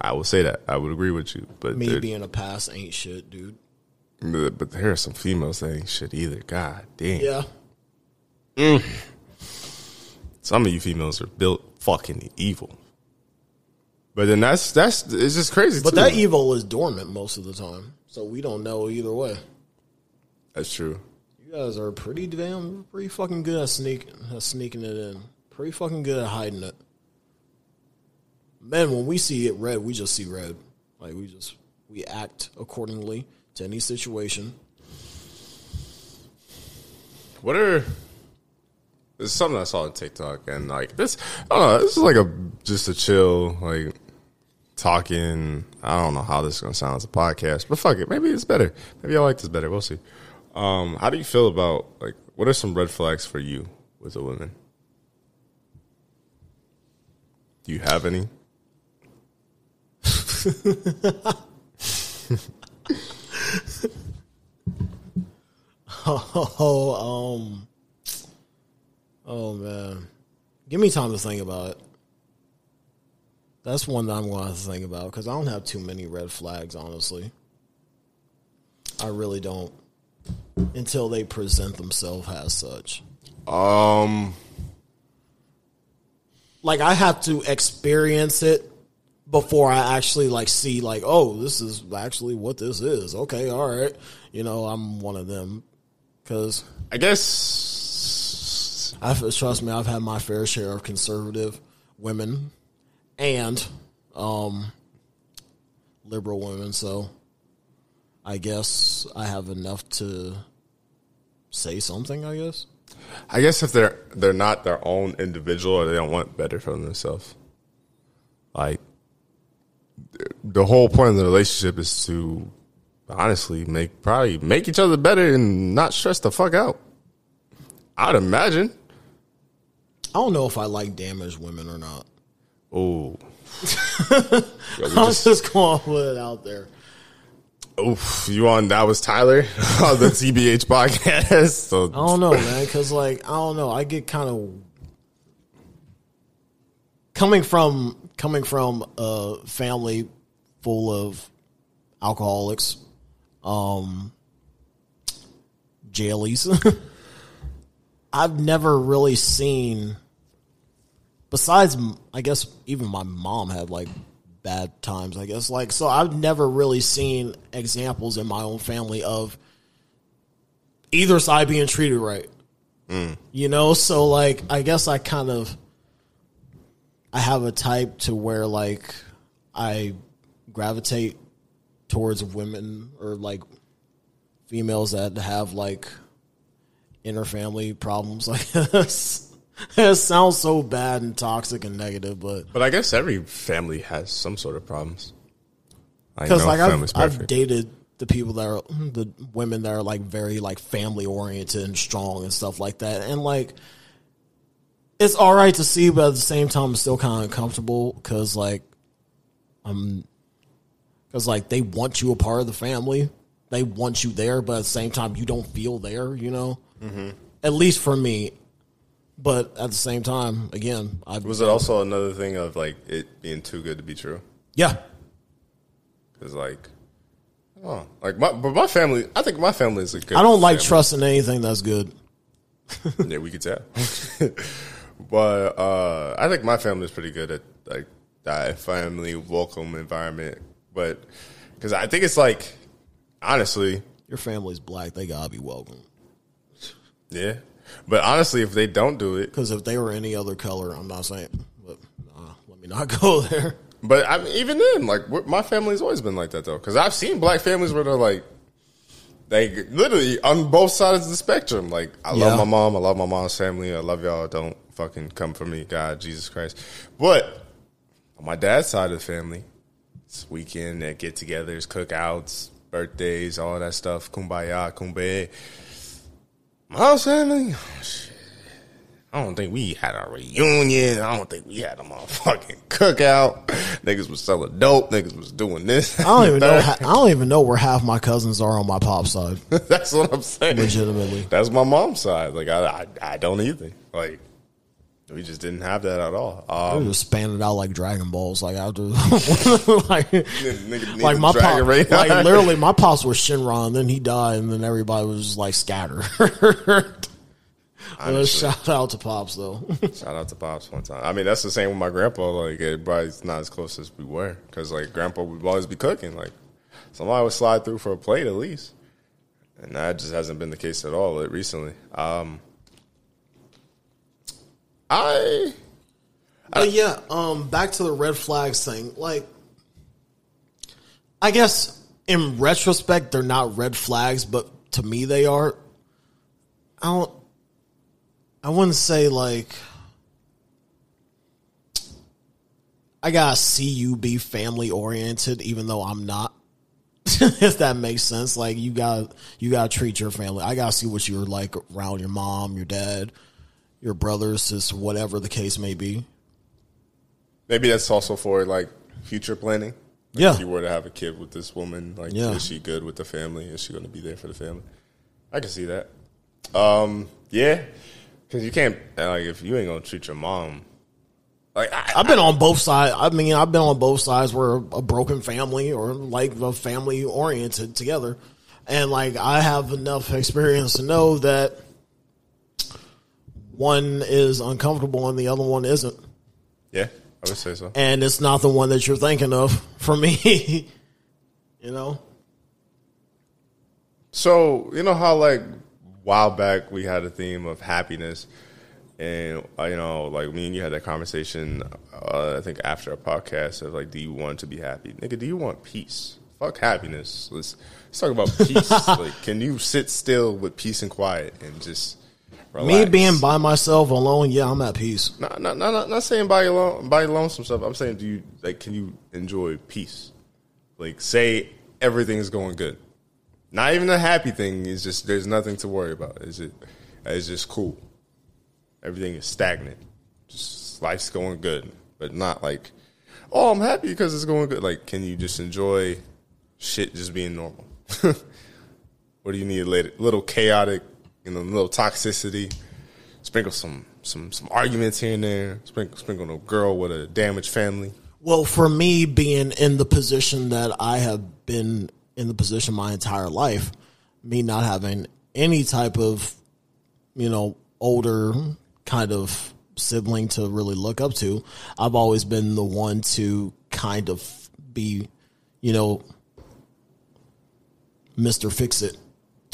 I will say that. I would agree with you. But Me being a pass ain't shit, dude. but there are some females that ain't shit either. God damn. Yeah, Mm. Some of you females are built fucking evil. But then that's that's it's just crazy. but too. that evil is dormant most of the time, so we don't know either way. that's true. You guys are pretty damn, pretty fucking good at sneaking at sneaking it in. Pretty fucking good at hiding it. Man, when we see it red, we just see red. Like we just we act accordingly to any situation. What are is something I saw on TikTok and like this I don't know, this is like a just a chill, like talking I don't know how this is gonna sound as a podcast, but fuck it, maybe it's better. Maybe I like this better. We'll see. Um, how do you feel about like what are some red flags for you with a woman? Do you have any? Oh, um, oh man, give me time to think about it. That's one that I'm going to have to think about because I don't have too many red flags, honestly. I really don't until they present themselves as such. Um Like I have to experience it before I actually like see like, oh, this is actually what this is. Okay, all right. You know, I'm one of them because I guess I've trust me, I've had my fair share of conservative women and um liberal women, so I guess I have enough to say something, I guess. I guess if they're they're not their own individual or they don't want better for themselves, like the whole point of the relationship is to honestly make probably make each other better and not stress the fuck out. I'd imagine. I don't know if I like damaged women or not. Oh, I'm just going to put it out there. oof! You on that was Tyler on the TBH podcast. So I don't know, man, because like I don't know, I get kind of coming from coming from a family full of alcoholics, um, jailies. I've never really seen, besides I guess even my mom had like bad times. I guess like so I've never really seen examples in my own family of either side being treated right. Mm. You know, so like I guess I kind of I have a type to where like I gravitate towards women or like females that have like inner family problems like this. It sounds so bad and toxic and negative, but But I guess every family has some sort of problems. I because know like I've, I've dated the people that are the women that are like very like family oriented and strong and stuff like that. And like it's all right to see but at the same time it's still kind of uncomfortable because like um because like they want you a part of the family. They want you there but at the same time you don't feel there you know? Mm-hmm. at least for me but at the same time again i Was it also another thing of like it being too good to be true? yeah Because like, oh, like my but my family, I think my family is a good. i don't like family. trusting anything that's good yeah, we could tell. but uh, I think my family is pretty good at like that family welcome environment. But because I think it's like honestly, your family's black they gotta be welcome yeah. But honestly, if they don't do it, Because if they were any other color, I'm not saying, but uh, let me not go there. but I mean, even then, like my family's always been like that though. Because I've seen black families where they're like. They literally on both sides of the spectrum. Like I Yeah. love my mom, I love my mom's family, I love y'all. Don't fucking come for me, God, Jesus Christ. But on my dad's side of the family, it's weekend, get-togethers, cookouts, birthdays, all that stuff. Kumbaya, kumbaya. My mom's family, shit. I don't think we had a reunion. I don't think we had a motherfucking cookout. Niggas was selling dope. Niggas was doing this. I don't even know. I don't even know where half my cousins are on my pop side. That's what I'm saying. Legitimately. That's my mom's side. Like I, I, I don't either. Like we just didn't have that at all. Um, just spanning out like Dragon Balls. Like after, like, nigga like my pop, right like now. literally my pops was Shenron. Then he died, and then everybody was just like scattered. Shout out to pops though. Shout out to Pops one time. I mean, that's the same with my grandpa. Like, everybody's not as close as we were. Because, like, grandpa would always be cooking. Like, somebody would slide through for a plate at least. And that just hasn't been the case at all recently. Um, I. But yeah, um, back to the red flags thing. Like, I guess in retrospect, they're not red flags, but to me, they are. I don't. I wouldn't say like. I gotta see you be family oriented, even though I'm not. if that makes sense, like you got to you gotta treat your family. I gotta see what you're like around your mom, your dad, your brothers, just whatever the case may be. Maybe that's also for, like, future planning. Like, Yeah. If you were to have a kid with this woman, like, Yeah. is she good with the family? Is she going to be there for the family? I can see that. Um, yeah. Because you can't, like, if you ain't going to treat your mom. Like, I, I've been on both sides. I mean, I've been on both sides where a broken family or like a family oriented together. And like, I have enough experience to know that one is uncomfortable and the other one isn't. yeah, I would say so. And it's not the one that you're thinking of for me. you know? So you know how like while back we had a theme of happiness, and uh, you know like me and you had that conversation. Uh, I think after a podcast of like, do you want to be happy, nigga? Do you want peace? Fuck happiness. Let's let's talk about peace. like, can you sit still with peace and quiet and just relax? Me being by myself alone, yeah, I'm at peace. not not not, not, not saying by alone by lonesome stuff. I'm saying, do you like? Can you enjoy peace? Like, say everything's going good. Not even a happy thing. Is just there's nothing to worry about. Is it? It's just cool. Everything is stagnant. Just life's going good, but not like, oh, I'm happy because it's going good. Like, can you just enjoy shit just being normal? what do you need a little, little chaotic, you know, a little toxicity? Sprinkle some some some arguments here and there. Sprinkle sprinkle a girl with a damaged family. Well, for me, being in the position that I have been in the position my entire life, me not having any type of, you know, older kind of sibling to really look up to, I've always been the one to kind of be, you know, Mr. Fix It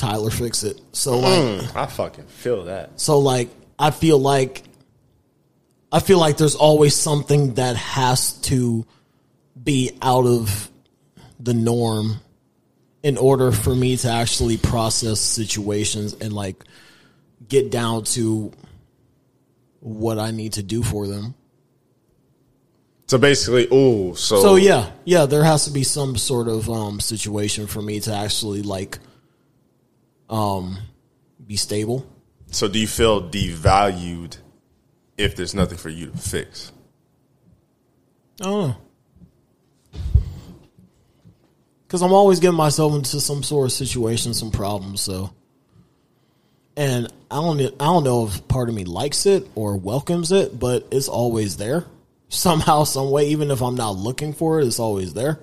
Tyler fix it. So like, I fucking feel that. so like, I feel like, I feel like there's always something that has to be out of the norm in order for me to actually process situations and like get down to what I need to do for them. So basically, ooh, so So yeah, yeah, there has to be some sort of um situation for me to actually like um be stable. So do you feel devalued if there's nothing for you to fix? I don't know. Cause I'm always getting myself into some sort of situation, some problems, so and I don't I don't know if part of me likes it or welcomes it, but it's always there. Somehow, some way, even if I'm not looking for it, it's always there.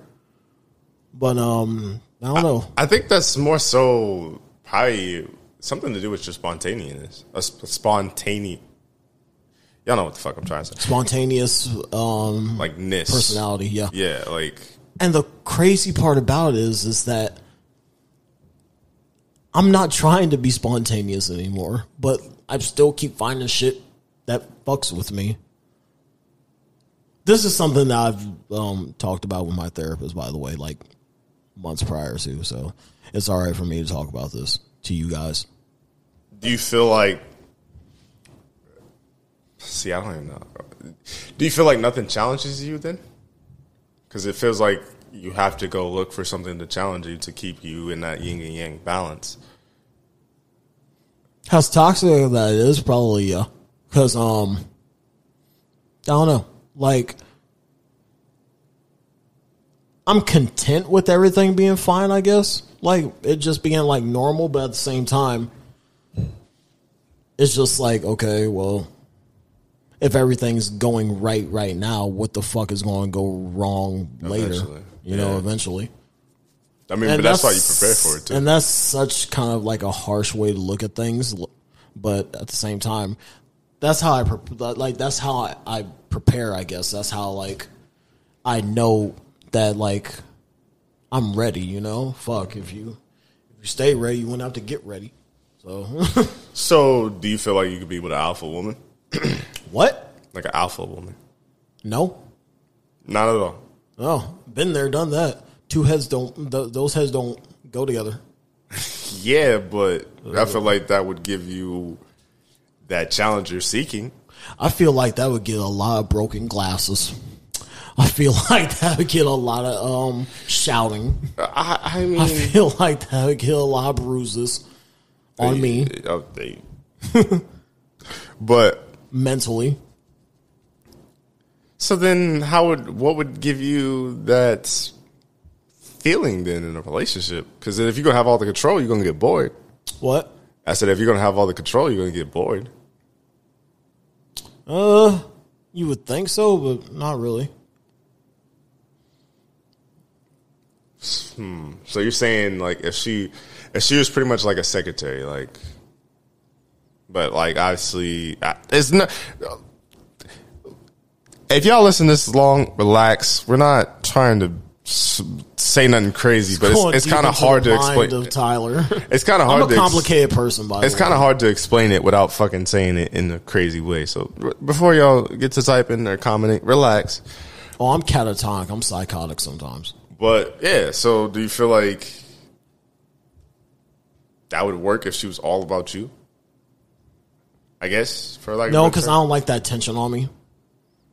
But um I don't know. I think that's more so probably something to do with just spontaneous. A sp- spontaneous. Y'all know what the fuck I'm trying to say. Spontaneous um Like ness. personality, yeah. Yeah, like And the crazy part about it is, is that I'm not trying to be spontaneous anymore, but I still keep finding shit that fucks with me. This is something that I've um, talked about with my therapist, by the way, like months prior to. So it's all right for me to talk about this to you guys. do you feel like See, I don't even know. Do you feel like nothing challenges you then? Cuz it feels like you have to go look for something to challenge you to keep you in that yin and yang balance. How toxic that is, probably yeah. Because um, I don't know. Like, I'm content with everything being fine. I guess like it just being like normal, but at the same time, it's just like okay, well, if everything's going right right now, what the fuck is going to go wrong later? Eventually, You know, eventually. I mean, but that's why you prepare for it too. And that's such kind of like a harsh way to look at things, but at the same time, that's how I like. That's how I, I prepare. I guess that's how like I know that like I'm ready. You know, fuck if you if you stay ready, you wouldn't have to get ready. So So, do you feel like you could be with an alpha woman? what? Like an alpha woman? No, Not at all. oh, been there, done that. Two heads don't; th- those heads don't go together. Yeah, but I feel like that would give you that challenge you're seeking. I feel like that would get a lot of broken glasses. I feel like that would get a lot of um shouting. I, I mean, I feel like that would get a lot of bruises on me Oh, they- but mentally. so then, how would what would give you that feeling then in a relationship? Because if you're gonna have all the control, you're gonna get bored. What? I said, if you're gonna have all the control, you're gonna get bored. Uh, you would think so, but not really. Hmm. So you're saying like if she if she was pretty much like a secretary, like, but like obviously I- it's not. If y'all listen this long, relax. We're not trying to say nothing crazy, but it's, it's kind of hard to explain. Of Tyler, It's kind of hard. I'm a to ex- complicated person. By It's kind of hard to explain it without fucking saying it in a crazy way. So r- before y'all get to typing or commenting, relax. Oh, I'm catatonic. I'm psychotic sometimes. But yeah, so do you feel like that would work if she was all about you? I guess for like No, because I don't like that tension on me.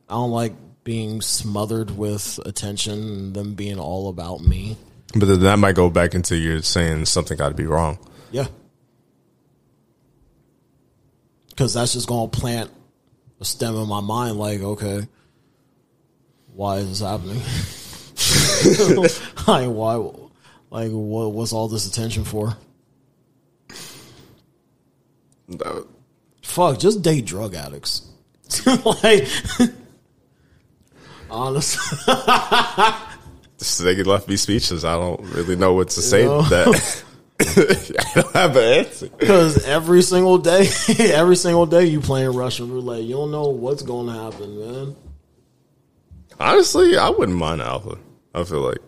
I don't like being smothered with attention and them being all about me. But then that might go back into your saying something got to be wrong. Yeah. Because that's just going to plant a stem in my mind like, okay, why is this happening? like, why? Like, what, was all this attention for? Uh, Fuck, just date drug addicts. like, honestly. So they left me speechless. I don't really know what to say know? to that. I don't have an answer. Because every single day, every single day you playing Russian roulette. You don't know what's going to happen, man. Honestly, I wouldn't mind alpha. I feel like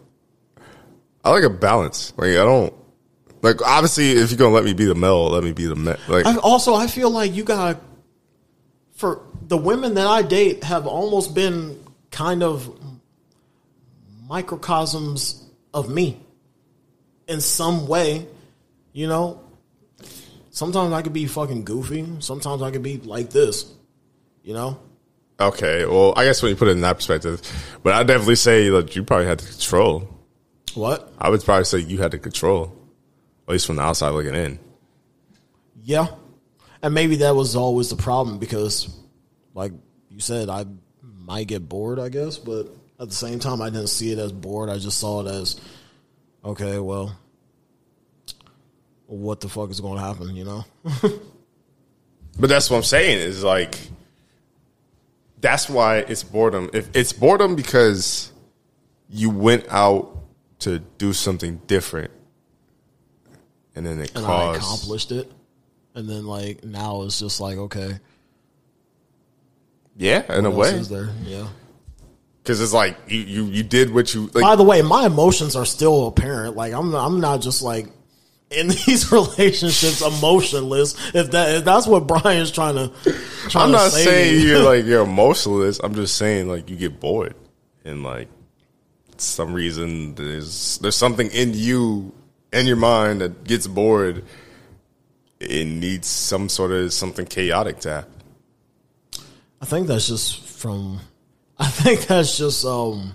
I like a balance. Like I don't Like obviously, if you're gonna let me be the male, let me be the male. Like I, also, I feel like you gotta for the women that I date have almost been kind of microcosms of me in some way. You know, sometimes I could be fucking goofy. Sometimes I could be like this. You know, okay, well, I guess when you put it in that perspective, but I definitely say that you probably had to control. what? I would probably say you had to control, at least from the outside looking in. Yeah. And maybe that was always the problem because, like you said, I might get bored, I guess, but at the same time, I didn't see it as bored. I just saw it as, okay, well, what the fuck is going to happen, you know? But that's what I'm saying is like that's why it's boredom. If it's boredom because you went out to do something different and then it And I accomplished it. And then, like, now it's just like, okay, Yeah, in a what else way. there? Yeah. Cuz it's like you, you you did what you like By the way, my emotions are still apparent. Like I'm, I'm not just like in these relationships emotionless. If that, if that's what Brian's trying to, trying I'm not say saying you're like you're emotionless. I'm just saying like you get bored and like some reason there's there's something in you in your mind that gets bored. It needs some sort of something chaotic to happen. I think that's just from. I think that's just um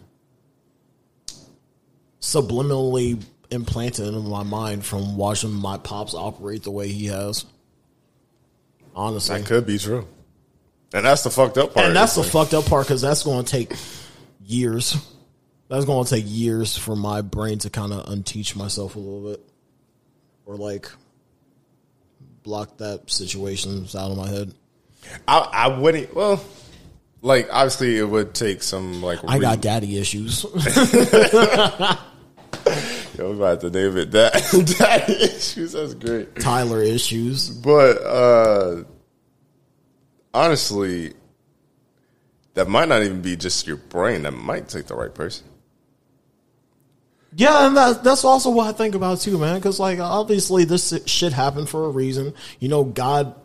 subliminally implanted in my mind from watching my pops operate the way he has. Honestly, That could be true, and that's the fucked up part. and that's the like- fucked up part because that's going to take years. That's going to take years for my brain to kind of unteach myself a little bit, or like block that situations out of my head. I, I wouldn't. Well, like obviously it would take some like. I re- got daddy issues. We about to name it that. that issues. That's great. Tyler issues. But uh honestly, that might not even be just your brain. That might take the right person. Yeah, and that, that's also what I think about too, man. Because like, obviously, this shit happened for a reason. You know, God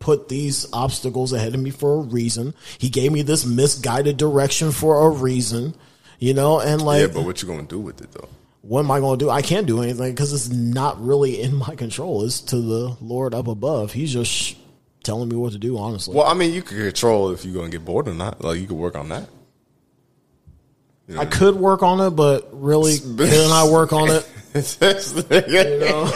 put these obstacles ahead of me for a reason. He gave me this misguided direction for a reason. You know, and like, yeah, but what you gonna do with it though? What am I going to do? I can't do anything because it's not really in my control. It's to the Lord up above. He's just telling me what to do. Honestly, Well, I mean, you could control if you're gonna get bored or not. Like you could work on that. You know? I could work on it, but really, can I work on it? It's this nigga.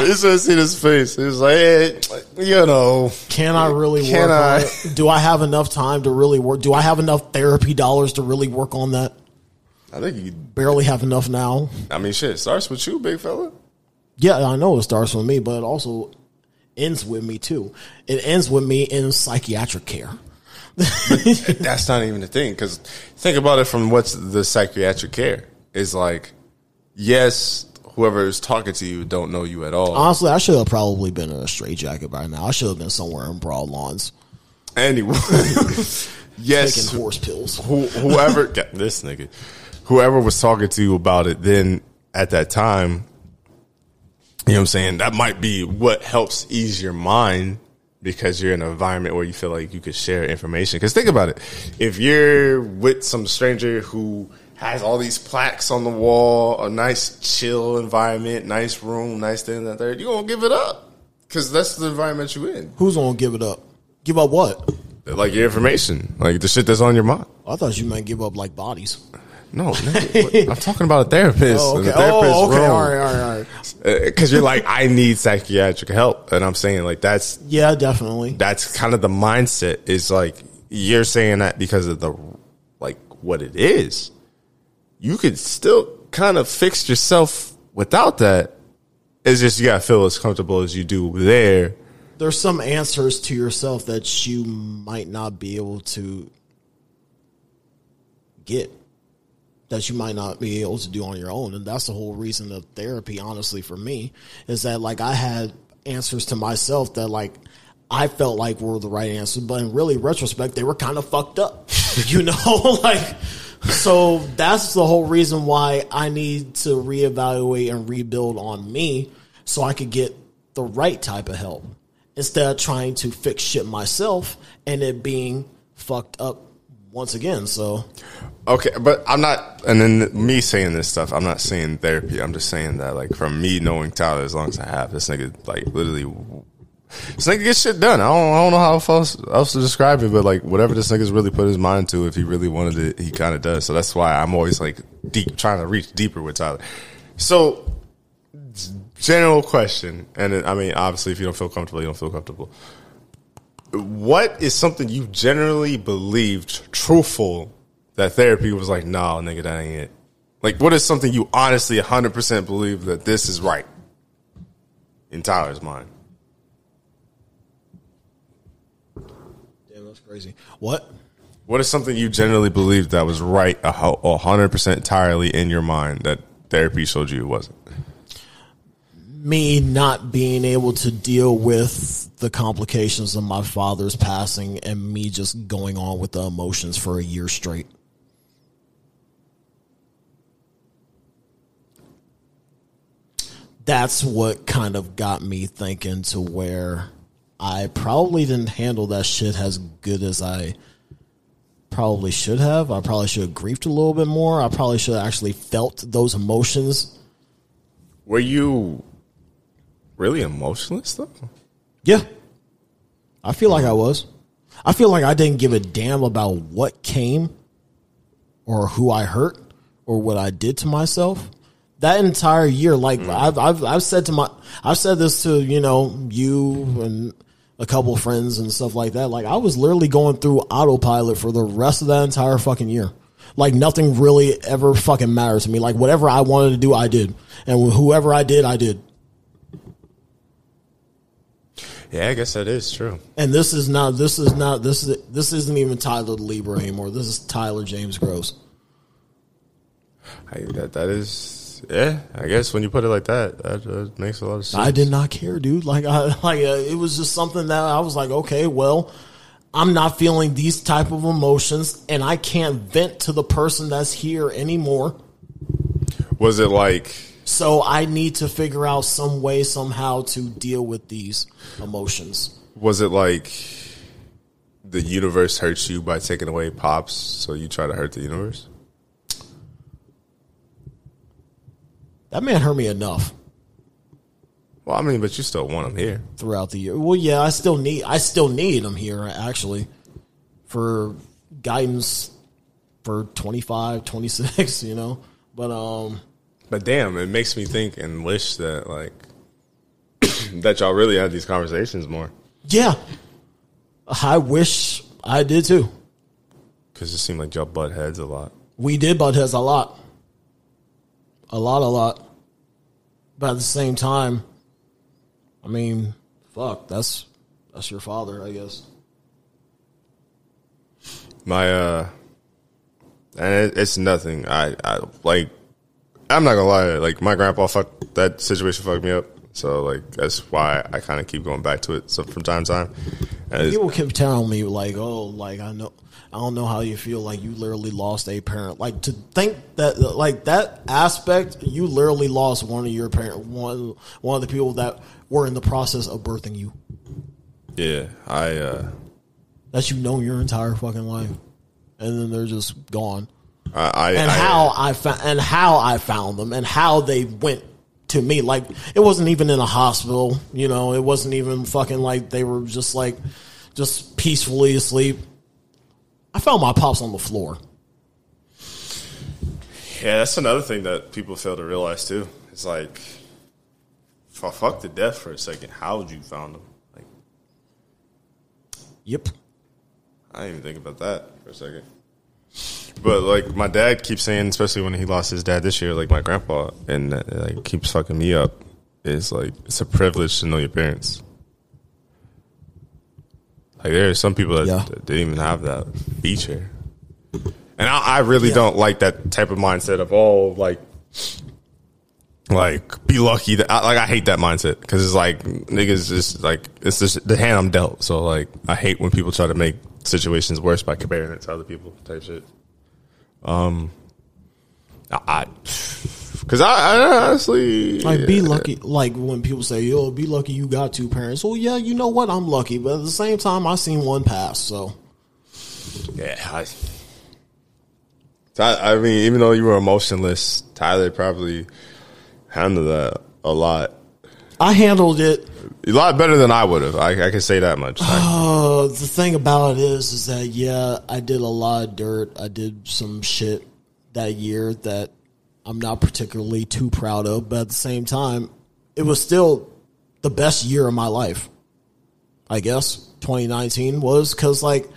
He's just see his face. He's like, hey, you know, Can I really Can work I? on it? Do I have enough time to really work? Do I have enough therapy dollars to really work on that? I think you. Barely have enough now. I mean, shit it starts with you, big fella. Yeah, I know it starts with me, but it also ends with me too. It ends with me in psychiatric care. That's not even the thing. Because think about it from what's the psychiatric care is like. Yes, whoever is talking to you don't know you at all. Honestly, I should have probably been in a straitjacket by now. I should have been somewhere in Broadlawns Anyway, yes, taking horse pills. who, whoever yeah, this nigga, whoever was talking to you about it, then at that time, you know what I'm saying. That might be what helps ease your mind because you're in an environment where you feel like you could share information. Because think about it, if you're with some stranger who has all these plaques on the wall, a nice chill environment, nice room, nice thing that third, you're gonna give it up because that's the environment you're in. Who's gonna give it up? Give up what? Like your information, like the shit that's on your mind. I thought you meant give up like bodies. No, nigga, I'm talking about a therapist. Oh, okay. the therapist Oh, okay. room. All right, all right, all right. Uh, because you're like, I need psychiatric help, and I'm saying like that's Yeah, definitely. that's kind of the mindset. Is like you're saying that because of the like what it is. You could still kind of fix yourself without that. It's just you gotta feel as comfortable as you do there. There's some answers to yourself that you might not be able to get. That you might not be able to do on your own. And that's the whole reason of therapy, honestly, for me, is that like I had answers to myself that like I felt like were the right answers, but in really retrospect, they were kind of fucked up. you know, like So that's the whole reason why I need to reevaluate and rebuild on me so I could get the right type of help instead of trying to fix shit myself and it being fucked up once again. So Okay, but I'm not, and then me saying this stuff, I'm not saying therapy. I'm just saying that, like, from me knowing Tyler as long as I have, this nigga, like, literally, this nigga gets shit done. I don't, I don't know how else, else to describe it, but like, whatever this nigga's really put his mind to, if he really wanted it, he kind of does. So that's why I'm always like deep, trying to reach deeper with Tyler. So, general question, and I mean, obviously, if you don't feel comfortable, you don't feel comfortable. What is something you generally believed truthful that therapy was like, nah, nigga, that ain't it? Like, what is something you honestly 100% believe that this is right in Tyler's mind? damn, that's crazy. What? What is something you generally believed that was right a 100% entirely in your mind that therapy showed you it wasn't? Me not being able to deal with the complications of my father's passing and me just going on with the emotions for a year straight. That's what kind of got me thinking to where I probably didn't handle that shit as good as I probably should have. I probably should have grieved a little bit more. I probably should have actually felt those emotions. Were you really emotionless though? Yeah. I feel like I was. I feel like I didn't give a damn about what came or who I hurt or what I did to myself. That entire year, like mm. I've, I've, I've said to my, I've said this to, you know, you and a couple friends and stuff like that. Like I was literally going through autopilot for the rest of that entire fucking year. Like nothing really ever fucking mattered to me. Like whatever I wanted to do, I did. And whoever I did, I did. Yeah, I guess that is true. And this is not this is not this is this isn't even Tyler Libra anymore. This is Tyler James Gross. I, that that is yeah. I guess when you put it like that, that, that makes a lot of sense. I did not care, dude. Like I like uh, it was just something that I was like, okay, well, I'm not feeling these type of emotions, and I can't vent to the person that's here anymore. Was it like? So I need to figure out some way somehow to deal with these emotions. Was it like the universe hurts you by taking away pops, so you try to hurt the universe? That man hurt me enough Well, I mean, but you still want him here. throughout the year. Well, yeah, I still need I still need him here actually for guidance for 25, 26, you know. But um But damn, it makes me think and wish that like that y'all really had these conversations more yeah. I wish I did too. because it seemed like y'all butt heads a lot. We did butt heads a lot. A lot, a lot. But at the same time, I mean, fuck, that's that's your father, I guess. My uh, and it, it's nothing. I I like. I'm not gonna lie. Like my grandpa fucked that situation fucked me up. So like that's why I kind of keep going back to it. So from time to time, and People keep telling me like, "Oh, like I know, I don't know how you feel. Like you literally lost a parent. Like to think that, like that aspect, you literally lost one of your parent, one one of the people that were in the process of birthing you, yeah, I uh, that you know your entire fucking life, and then they're just gone. I, I and I, how I found and how I found them and how they went to me. Like it wasn't even in a hospital, you know. It wasn't even fucking like they were just like just peacefully asleep. I found my pops on the floor. Yeah, that's another thing that people fail to realize too. It's like, f- fuck the death for a second. How would you found them? Like, Yep. I didn't even think about that for a second. But like, my dad keeps saying, especially when he lost his dad this year, like my grandpa, and that, like keeps fucking me up. Is like it's a privilege to know your parents. Like there are some people that, Yeah. that didn't even have that feature, and I, I really Yeah. don't like that type of mindset of all like like be lucky that I, like I hate that mindset because it's like niggas just like it's just the hand I'm dealt. So like I hate when people try to make situations worse by comparing it to other people type shit. Um, I, because I, I honestly Like be lucky. Like when people say, "Yo, be lucky you got two parents." Well, yeah, you know what? I'm lucky, but at the same time, I seen one pass. So Yeah, I, Ty- I mean, even though you were emotionless, Tyler probably handled that a lot, I handled it. a lot better than I would have. I, I can say that much. Uh, the thing about it is, is that yeah, I did a lot of dirt. I did some shit that year that I'm not particularly too proud of, but at the same time, it was still the best year of my life. I guess 2019 was because like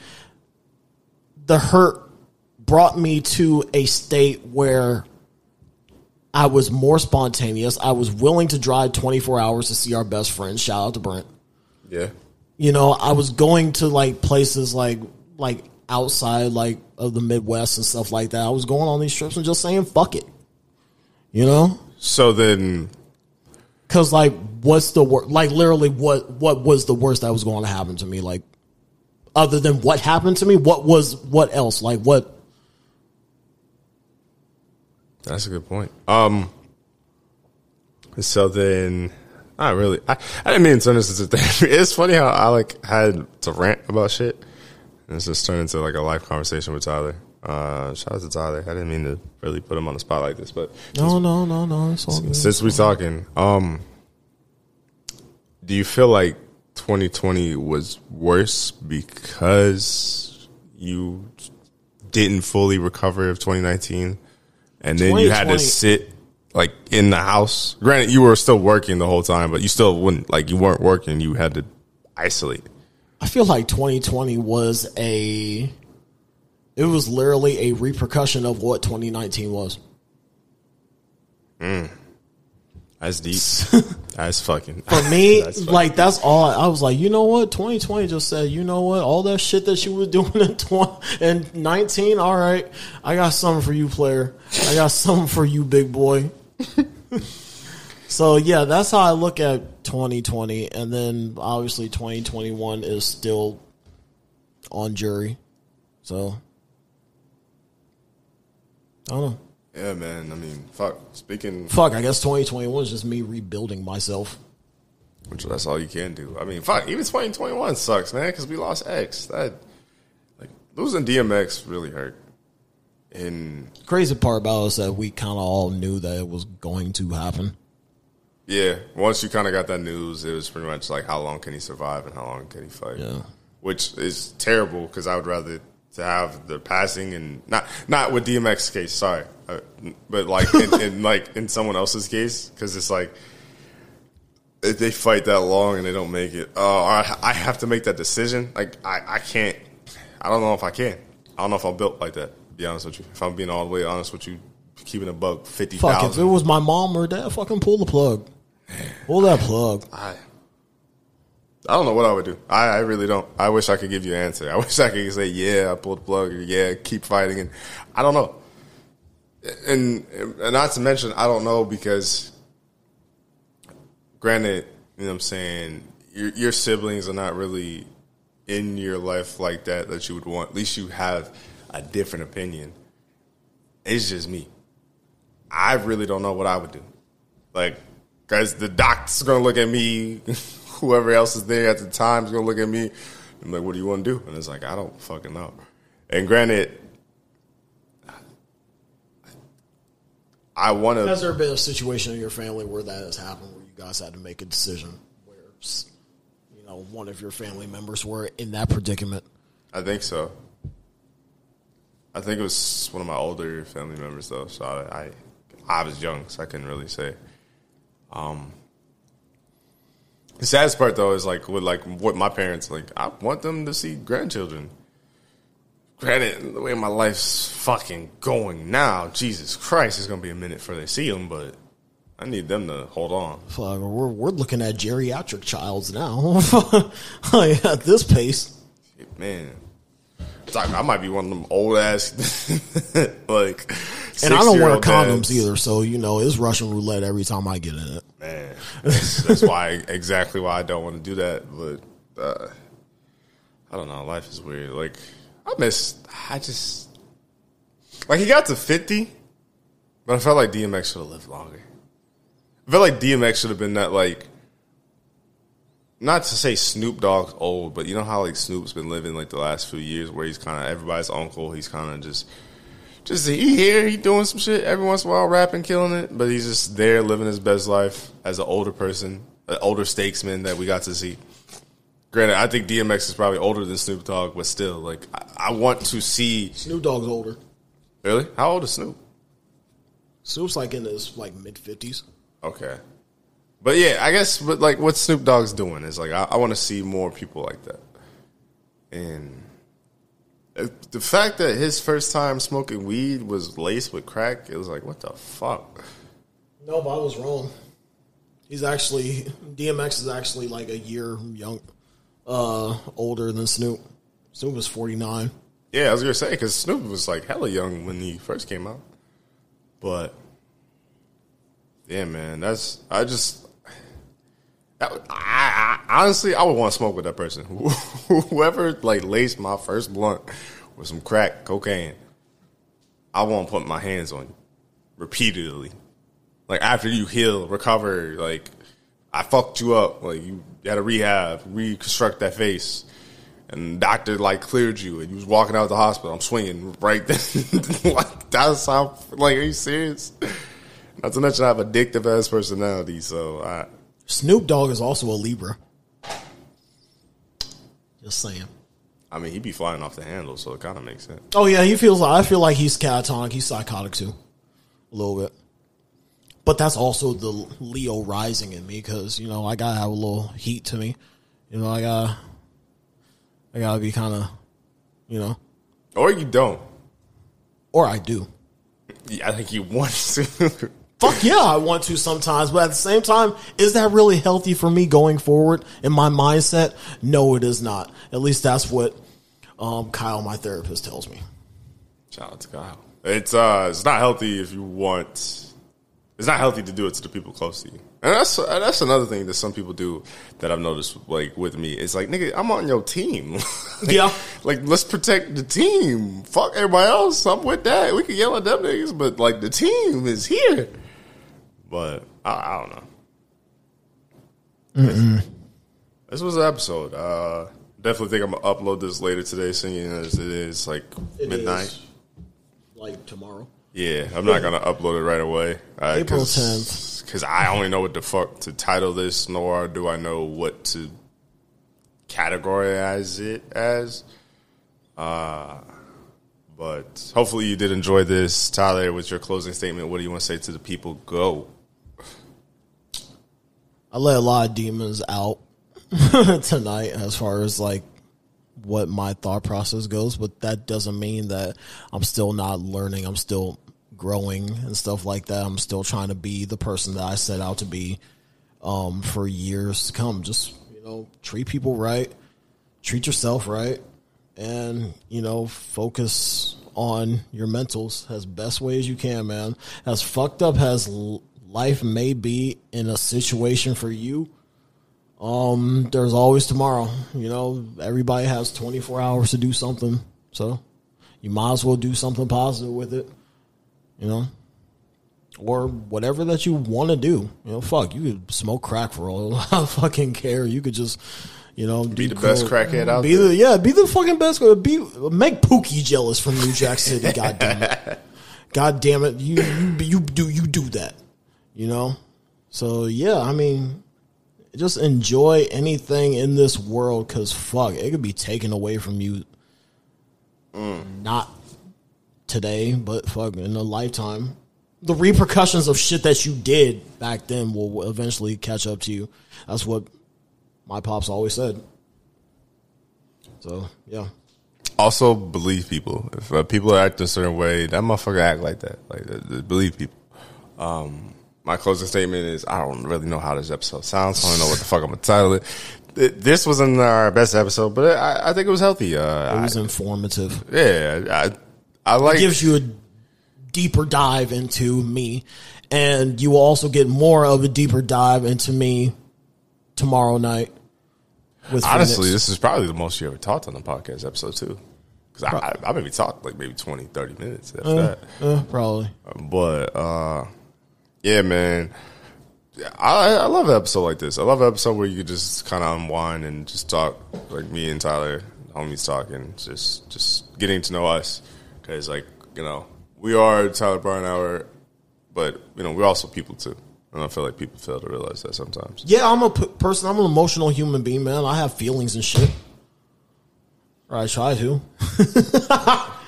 the hurt brought me to a state where I was more spontaneous. I was willing to drive 24 hours to see our best friend. Shout out to Brent. yeah, You know, I was going to like places like like outside like of the Midwest and stuff like that. I was going on these trips and just saying fuck it. You know? so then Cuz like what's the worst like literally what what was the worst that was going to happen to me like other than what happened to me? What was what else? Like what That's a good point. Um, so then, not really. I, I didn't mean to turn this into thing. It's funny how I like had to rant about shit, and it's just turned into like a life conversation with Tyler. Uh, shout out to Tyler. I didn't mean to really put him on the spot like this, but No, no, no, no. It's all good. since we're talking, um, do you feel like 2020 was worse because you didn't fully recover of 2019, and then you had to sit like in the house? Granted, you were still working the whole time, but you still wouldn't like you weren't working. You had to isolate. I feel like 2020 was a it was literally a repercussion of what 2019 was. Mm. That's deep. That's fucking. For me, That's fucking like that's all I, I was like, you know what? 2020 just said, you know what? All that shit that you was doing in 20 and 19, all right. I got something for you, player. I got something for you, big boy. so yeah, that's how I look at 2020 and then obviously 2021 is still on jury. So I don't know. Yeah, man. I mean, fuck. Speaking, Fuck, I guess 2021 is just me rebuilding myself. which that's all you can do. I mean, fuck. Even 2021 sucks, man, because we lost X. That like losing DMX really hurt. And Crazy part about it is that we kind of all knew that it was going to happen. yeah, once you kind of got that news, it was pretty much like how long can he survive and how long can he fight? Yeah. Which is terrible because I would rather to have the passing and not not with DMX case. Sorry, uh, but like in, in like in someone else's case because it's like if they fight that long and they don't make it, oh, I, I have to make that decision. Like I, I can't. I don't know if I can. I don't know if I'm built like that. To be honest with you, if I'm being all the way honest with you, keeping a bug fifty Fuck, if it was my mom or dad, fucking pull the plug. Pull that plug. I, I don't know what I would do. I, I really don't. I wish I could give you an answer. I wish I could say, yeah, I pulled the plug, or yeah, keep fighting. And I don't know. And, and not to mention, I don't know because, granted, you know what I'm saying, your, your siblings are not really in your life like that that you would want. At least you have a different opinion. It's just me. I really don't know what I would do. Like, because the doctor's gonna look at me, whoever else is there at the time is gonna look at me. I'm like, what do you want to do? And it's like, I don't fucking know. And granted, I want to. Has there been a situation in your family where that has happened, where you guys had to make a decision, where you know one of your family members were in that predicament? I think so. I think it was one of my older family members though. So I, I, I was young, so I couldn't really say. Um, the saddest part though is like with like what my parents like. I want them to see grandchildren. Granted, the way my life's fucking going now, Jesus Christ, it's gonna be a minute before they see them. But I need them to hold on. Fuck, we're we're looking at geriatric childs now. like, at this pace, Man, it's like I might be one of them old ass like. And I don't wear 6-year-old condoms dads. either, so you know it's Russian roulette every time I get in it. Man, that's, that's why exactly why I don't want to do that. But uh, I don't know. Life is weird. Like I miss. I just. Like he got to fifty, but I felt like DMX should have lived longer. I felt like DMX should have been that like. Not to say Snoop Dogg's old, but you know how like Snoop's been living like the last few years, where he's kind of everybody's uncle. He's kind of just, just he here, he doing some shit every once in a while, rapping, killing it. But he's just there living his best life as an older person, an older statesman that we got to see. Granted, I think DMX is probably older than Snoop Dogg, but still, like I, I want to see. Snoop Dogg's older. Really, how old is Snoop? Snoop's like in his like mid fifties. Okay. But yeah, I guess but like what Snoop Dogg's doing is like I, I want to see more people like that. And the fact that his first time smoking weed was laced with crack, it was like, what the fuck? No, but I was wrong. He's actually DMX is actually like a year young, uh, older than Snoop. Snoop was forty nine. Yeah, I was gonna say because Snoop was like hella young when he first came out. But yeah, man, that's I just I, I, honestly I would want to smoke with that person. Whoever like laced my first blunt with some crack cocaine, I won't put my hands on you repeatedly. Like after you heal, recover, like I fucked you up, like you had a rehab, reconstruct that face and doctor like cleared you and you was walking out of the hospital. I'm swinging right then. like that's how. Like, are you serious? Not to mention I have addictive ass personality, so I. Snoop Dogg is also a Libra. Just saying. I mean, he'd be flying off the handle, so it kind of makes sense. Oh yeah, he feels. like I feel like he's catatonic. He's psychotic too, a little bit. But that's also the Leo rising in me because you know I gotta have a little heat to me. You know I gotta I gotta be kind of, you know, or you don't, or I do. Yeah, I think you want to. Fuck yeah, I want to sometimes, but at the same time, is that really healthy for me going forward in my mindset? No, it is not. At least that's what um, Kyle, my therapist, tells me. Shout out to Kyle. It's uh, it's not healthy if you want. It's not healthy to do it to the people close to you. And that's that's another thing that some people do that I've noticed like with me. It's like, nigga, I'm on your team. like, yeah. Like, let's protect the team. Fuck everybody else. I'm with that. We can yell at them niggas, but like the team is here. But I, I don't know. Mm-mm. This was an episode. Uh, definitely think I'm gonna upload this later today, seeing as it is like it midnight. Is like tomorrow. Yeah, I'm not gonna upload it right away. Uh, April 10th because I only know what the fuck to title this, nor do I know what to categorize it as. Uh, but hopefully you did enjoy this. Tyler, with your closing statement, what do you want to say to the people? Go. I let a lot of demons out tonight as far as like what my thought process goes, but that doesn't mean that I'm still not learning. I'm still growing and stuff like that. I'm still trying to be the person that I set out to be um, for years to come. Just you know, treat people right, treat yourself right, and you know, focus on your mentals as best way as you can, man. As fucked up as life may be in a situation for you, um, there's always tomorrow. You know, everybody has 24 hours to do something, so you might as well do something positive with it you know, or whatever that you want to do. You know, fuck, you could smoke crack for all I fucking care. You could just, you know, be the cool. best crackhead out be there. The, yeah, be the fucking best. Be make Pookie jealous from New Jack City. God damn it. God damn it. You, you you do you do that. You know. So yeah, I mean, just enjoy anything in this world because fuck, it could be taken away from you. Mm. Not today, but fuck, in a lifetime, the repercussions of shit that you did back then will eventually catch up to you. That's what my pops always said. So yeah. Also, believe people. If uh, people act a certain way, that motherfucker act like that. Like, uh, believe people. Um, my closing statement is: I don't really know how this episode sounds. I don't know what the fuck I'm gonna title it. This wasn't our best episode, but I, I think it was healthy. Uh, it was I, informative. Yeah, I, I like it gives you a deeper dive into me, and you will also get more of a deeper dive into me tomorrow night. With honestly, Phoenix. this is probably the most you ever talked on the podcast episode too. Because I, I, I maybe talked like maybe 20, 30 minutes after that. Uh, probably. But uh, yeah, man, I I love an episode like this. I love an episode where you could just kind of unwind and just talk, like me and Tyler, homies talking, just just getting to know us. Because like you know, we are Tyler Bryant Hour, but you know we're also people too. And I feel like people fail to realize that sometimes. Yeah, I'm a p- person. I'm an emotional human being, man. I have feelings and shit. Or I try to.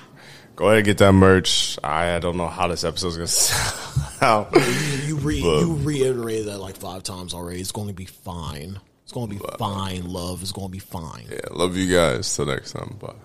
Go ahead and get that merch. I, don't know how this episode's gonna sound. You re- But- you reiterated that like five times already. It's going to be fine. It's going to be fine, love. It's going to be fine. yeah, love you guys. Till next time. Bye.